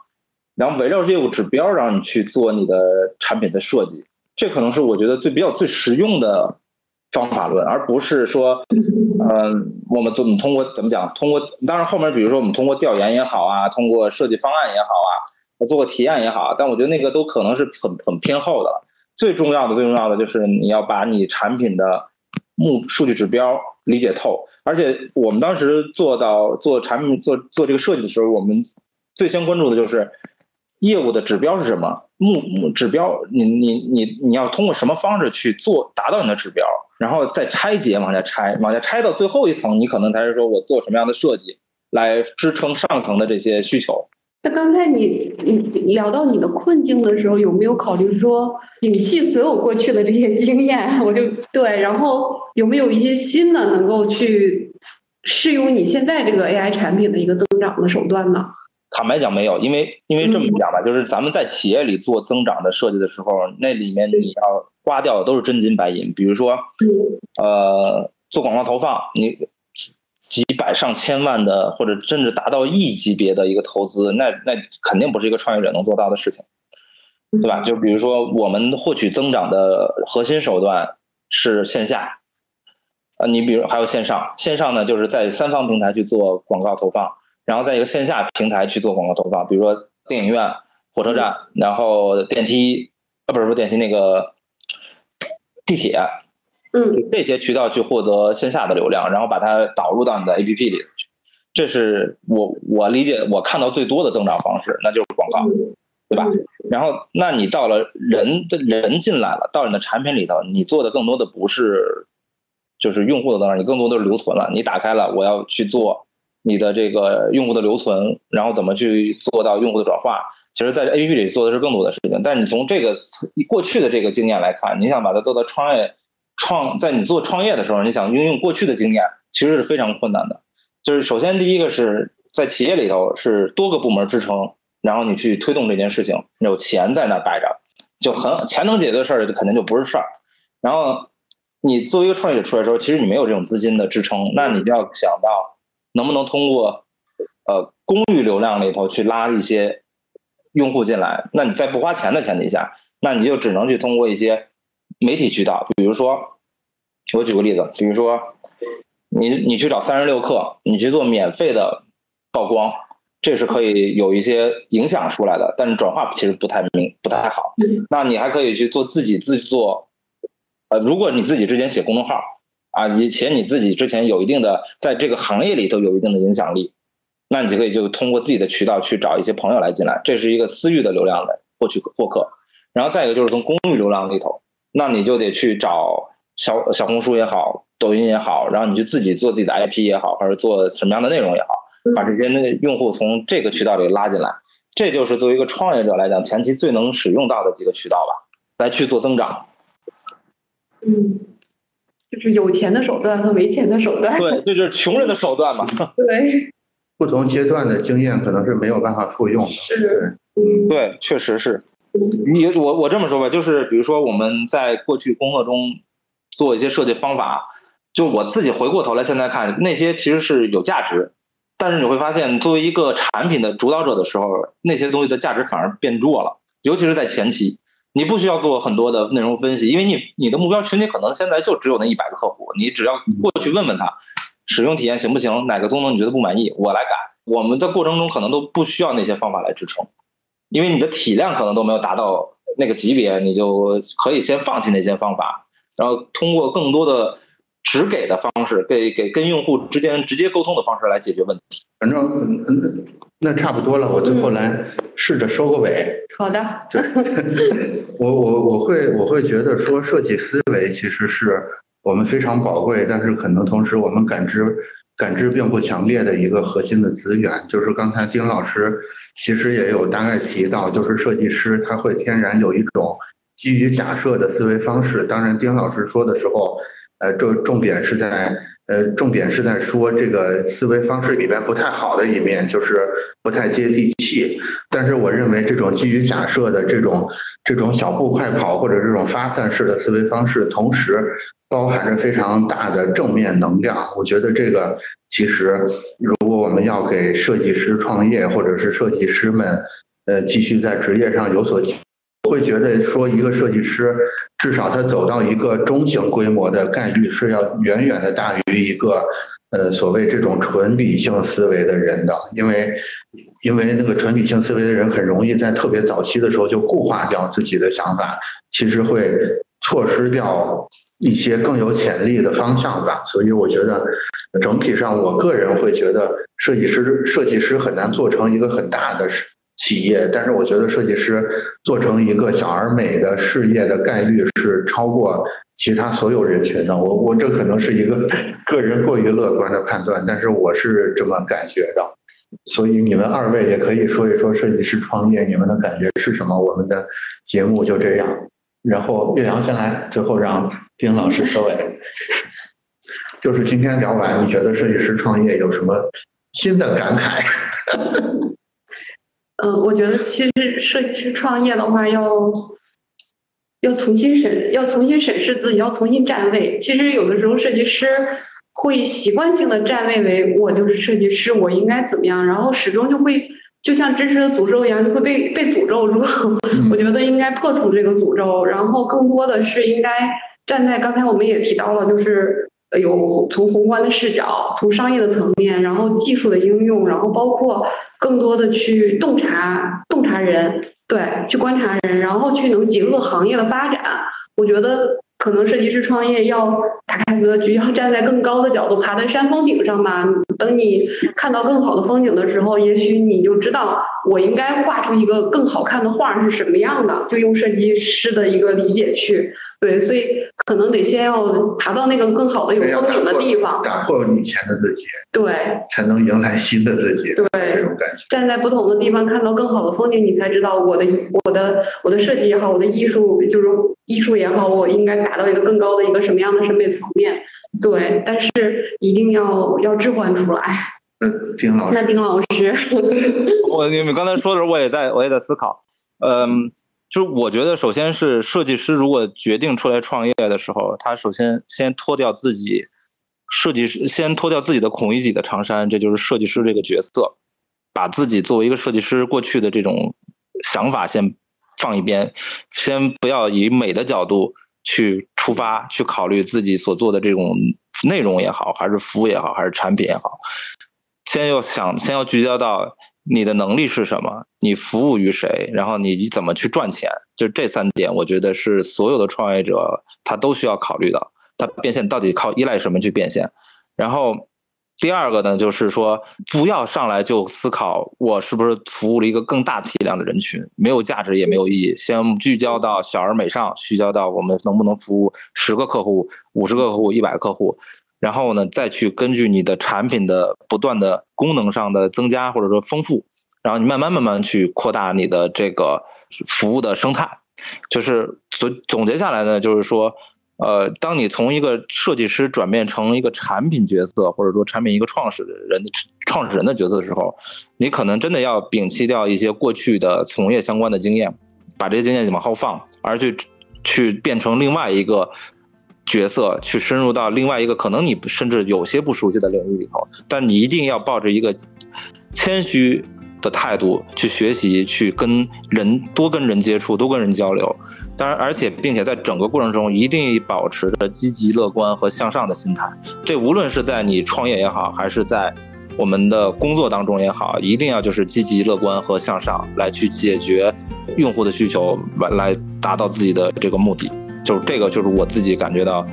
然后围绕业务指标，让你去做你的产品的设计。这可能是我觉得最比较最实用的方法论，而不是说，嗯，我们怎么通过怎么讲？通过当然后面，比如说我们通过调研也好啊，通过设计方案也好啊。做个体验也好，但我觉得那个都可能是很很偏后的。最重要的、最重要的就是你要把你产品的目数据指标理解透。而且我们当时做到做产品、做做这个设计的时候，我们最先关注的就是业务的指标是什么？目目指标，你你你你要通过什么方式去做达到你的指标？然后再拆解往下拆，往下拆到最后一层，你可能才是说我做什么样的设计来支撑上层的这些需求。那刚才你你聊到你的困境的时候，有没有考虑说摒弃所有过去的这些经验？[laughs] 我就对，然后有没有一些新的能够去适用你现在这个 AI 产品的一个增长的手段呢？坦白讲，没有，因为因为这么讲吧，就是咱们在企业里做增长的设计的时候，那里面你要刮掉的都是真金白银，比如说，呃，做广告投放，你。几百上千万的，或者甚至达到亿级别的一个投资，那那肯定不是一个创业者能做到的事情，对吧？就比如说，我们获取增长的核心手段是线下，啊，你比如还有线上，线上呢就是在三方平台去做广告投放，然后在一个线下平台去做广告投放，比如说电影院、火车站，然后电梯，啊，不是说电梯那个地铁。嗯，这些渠道去获得线下的流量，然后把它导入到你的 APP 里去，这是我我理解我看到最多的增长方式，那就是广告，对吧？然后，那你到了人的人进来了，到你的产品里头，你做的更多的不是就是用户的增长，你更多的是留存了。你打开了，我要去做你的这个用户的留存，然后怎么去做到用户的转化？其实，在 APP 里做的是更多的事情。但是你从这个过去的这个经验来看，你想把它做到创业。创在你做创业的时候，你想运用过去的经验，其实是非常困难的。就是首先第一个是在企业里头是多个部门支撑，然后你去推动这件事情，有钱在那摆着，就很钱能解决的事儿，肯定就不是事儿。然后你作为一个创业者出来的时候，其实你没有这种资金的支撑，那你就要想到能不能通过呃公域流量里头去拉一些用户进来。那你在不花钱的前提下，那你就只能去通过一些。媒体渠道，比如说，我举个例子，比如说，你你去找三十六氪，你去做免费的曝光，这是可以有一些影响出来的，但是转化其实不太明不太好。那你还可以去做自己自做，呃，如果你自己之前写公众号啊，以且你自己之前有一定的在这个行业里头有一定的影响力，那你就可以就通过自己的渠道去找一些朋友来进来，这是一个私域的流量的获取获客。然后再一个就是从公域流量里头。那你就得去找小小红书也好，抖音也好，然后你去自己做自己的 IP 也好，或者做什么样的内容也好，把这些那个用户从这个渠道里拉进来，这就是作为一个创业者来讲，前期最能使用到的几个渠道吧，来去做增长。嗯，就是有钱的手段和没钱的手段。对，这就是穷人的手段嘛。[laughs] [laughs] 对，不同阶段的经验可能是没有办法复用的。是，嗯，对，确实是。你我我这么说吧，就是比如说我们在过去工作中做一些设计方法，就我自己回过头来现在看，那些其实是有价值，但是你会发现，作为一个产品的主导者的时候，那些东西的价值反而变弱了，尤其是在前期。你不需要做很多的内容分析，因为你你的目标群体可能现在就只有那一百个客户，你只要过去问问他，使用体验行不行，哪个功能你觉得不满意，我来改。我们在过程中可能都不需要那些方法来支撑，因为你的体量可能都没有达到那个级别，你就可以先放弃那些方法，然后通过更多的只给的方式，给给跟用户之间直接沟通的方式来解决问题。反正嗯嗯。那差不多了，我最后来试着收个尾。好的。对，[laughs] 我我我会我会觉得说，设计思维其实是我们非常宝贵，但是可能同时我们感知感知并不强烈的一个核心的资源。就是刚才丁老师其实也有大概提到，就是设计师他会天然有一种基于假设的思维方式。当然，丁老师说的时候，呃，重重点是在。呃，重点是在说这个思维方式里边不太好的一面，就是不太接地气。但是我认为这种基于假设的这种这种小步快跑或者这种发散式的思维方式，同时包含着非常大的正面能量。我觉得这个其实，如果我们要给设计师创业或者是设计师们，呃，继续在职业上有所。会觉得说一个设计师，至少他走到一个中型规模的概率是要远远的大于一个，呃，所谓这种纯理性思维的人的，因为，因为那个纯理性思维的人很容易在特别早期的时候就固化掉自己的想法，其实会错失掉一些更有潜力的方向吧。所以我觉得，整体上我个人会觉得，设计师设计师很难做成一个很大的。企业，但是我觉得设计师做成一个小而美的事业的概率是超过其他所有人群的。我我这可能是一个 [laughs] 个人过于乐观的判断，但是我是这么感觉的。所以你们二位也可以说一说设计师创业你们的感觉是什么。我们的节目就这样，然后岳阳先来，最后让丁老师收尾。就是今天聊完，你觉得设计师创业有什么新的感慨？嗯，我觉得其实设计师创业的话，要要重新审，要重新审视自己，要重新站位。其实有的时候设计师会习惯性的站位为我就是设计师，我应该怎么样，然后始终就会就像知识的诅咒一样，就会被被诅咒住。[laughs] 我觉得应该破除这个诅咒，然后更多的是应该站在刚才我们也提到了，就是。有从宏观的视角，从商业的层面，然后技术的应用，然后包括更多的去洞察洞察人，对，去观察人，然后去能结合行业的发展。我觉得。可能设计师创业要打开格局，要站在更高的角度，爬在山峰顶上吧。等你看到更好的风景的时候，也许你就知道我应该画出一个更好看的画是什么样的。就用设计师的一个理解去对，所以可能得先要爬到那个更好的有风景的地方，打破以前的自己，对，才能迎来新的自己。对，感觉。站在不同的地方看到更好的风景，你才知道我的我的我的设计也好，我的艺术就是艺术也好，我应该。达到一个更高的一个什么样的审美层面？对，但是一定要要置换出来。嗯，丁老师，那丁老师，[laughs] 我你们刚才说的时候，我也在我也在思考。嗯，就是我觉得，首先是设计师如果决定出来创业的时候，他首先先脱掉自己设计师，先脱掉自己的孔乙己的长衫，这就是设计师这个角色，把自己作为一个设计师过去的这种想法先放一边，先不要以美的角度。去出发，去考虑自己所做的这种内容也好，还是服务也好，还是产品也好，先要想，先要聚焦到你的能力是什么，你服务于谁，然后你怎么去赚钱，就这三点，我觉得是所有的创业者他都需要考虑的。他变现到底靠依赖什么去变现，然后。第二个呢，就是说不要上来就思考我是不是服务了一个更大体量的人群，没有价值也没有意义。先聚焦到小而美上，聚焦到我们能不能服务十个客户、五十个客户、一百个客户，然后呢，再去根据你的产品的不断的功能上的增加或者说丰富，然后你慢慢慢慢去扩大你的这个服务的生态。就是总总结下来呢，就是说。呃，当你从一个设计师转变成一个产品角色，或者说产品一个创始人的、创始人的角色的时候，你可能真的要摒弃掉一些过去的从业相关的经验，把这些经验往后放，而去去变成另外一个角色，去深入到另外一个可能你甚至有些不熟悉的领域里头，但你一定要抱着一个谦虚。的态度去学习，去跟人多跟人接触，多跟人交流。当然，而且并且在整个过程中，一定保持着积极乐观和向上的心态。这无论是在你创业也好，还是在我们的工作当中也好，一定要就是积极乐观和向上，来去解决用户的需求，来来达到自己的这个目的。就是这个，就是我自己感觉到，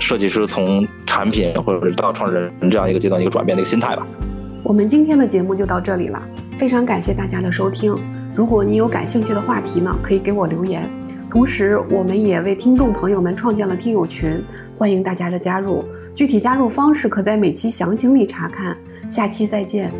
设计师从产品或者是到创始人这样一个阶段一个转变的一个心态吧。我们今天的节目就到这里了。非常感谢大家的收听。如果你有感兴趣的话题呢，可以给我留言。同时，我们也为听众朋友们创建了听友群，欢迎大家的加入。具体加入方式可在每期详情里查看。下期再见。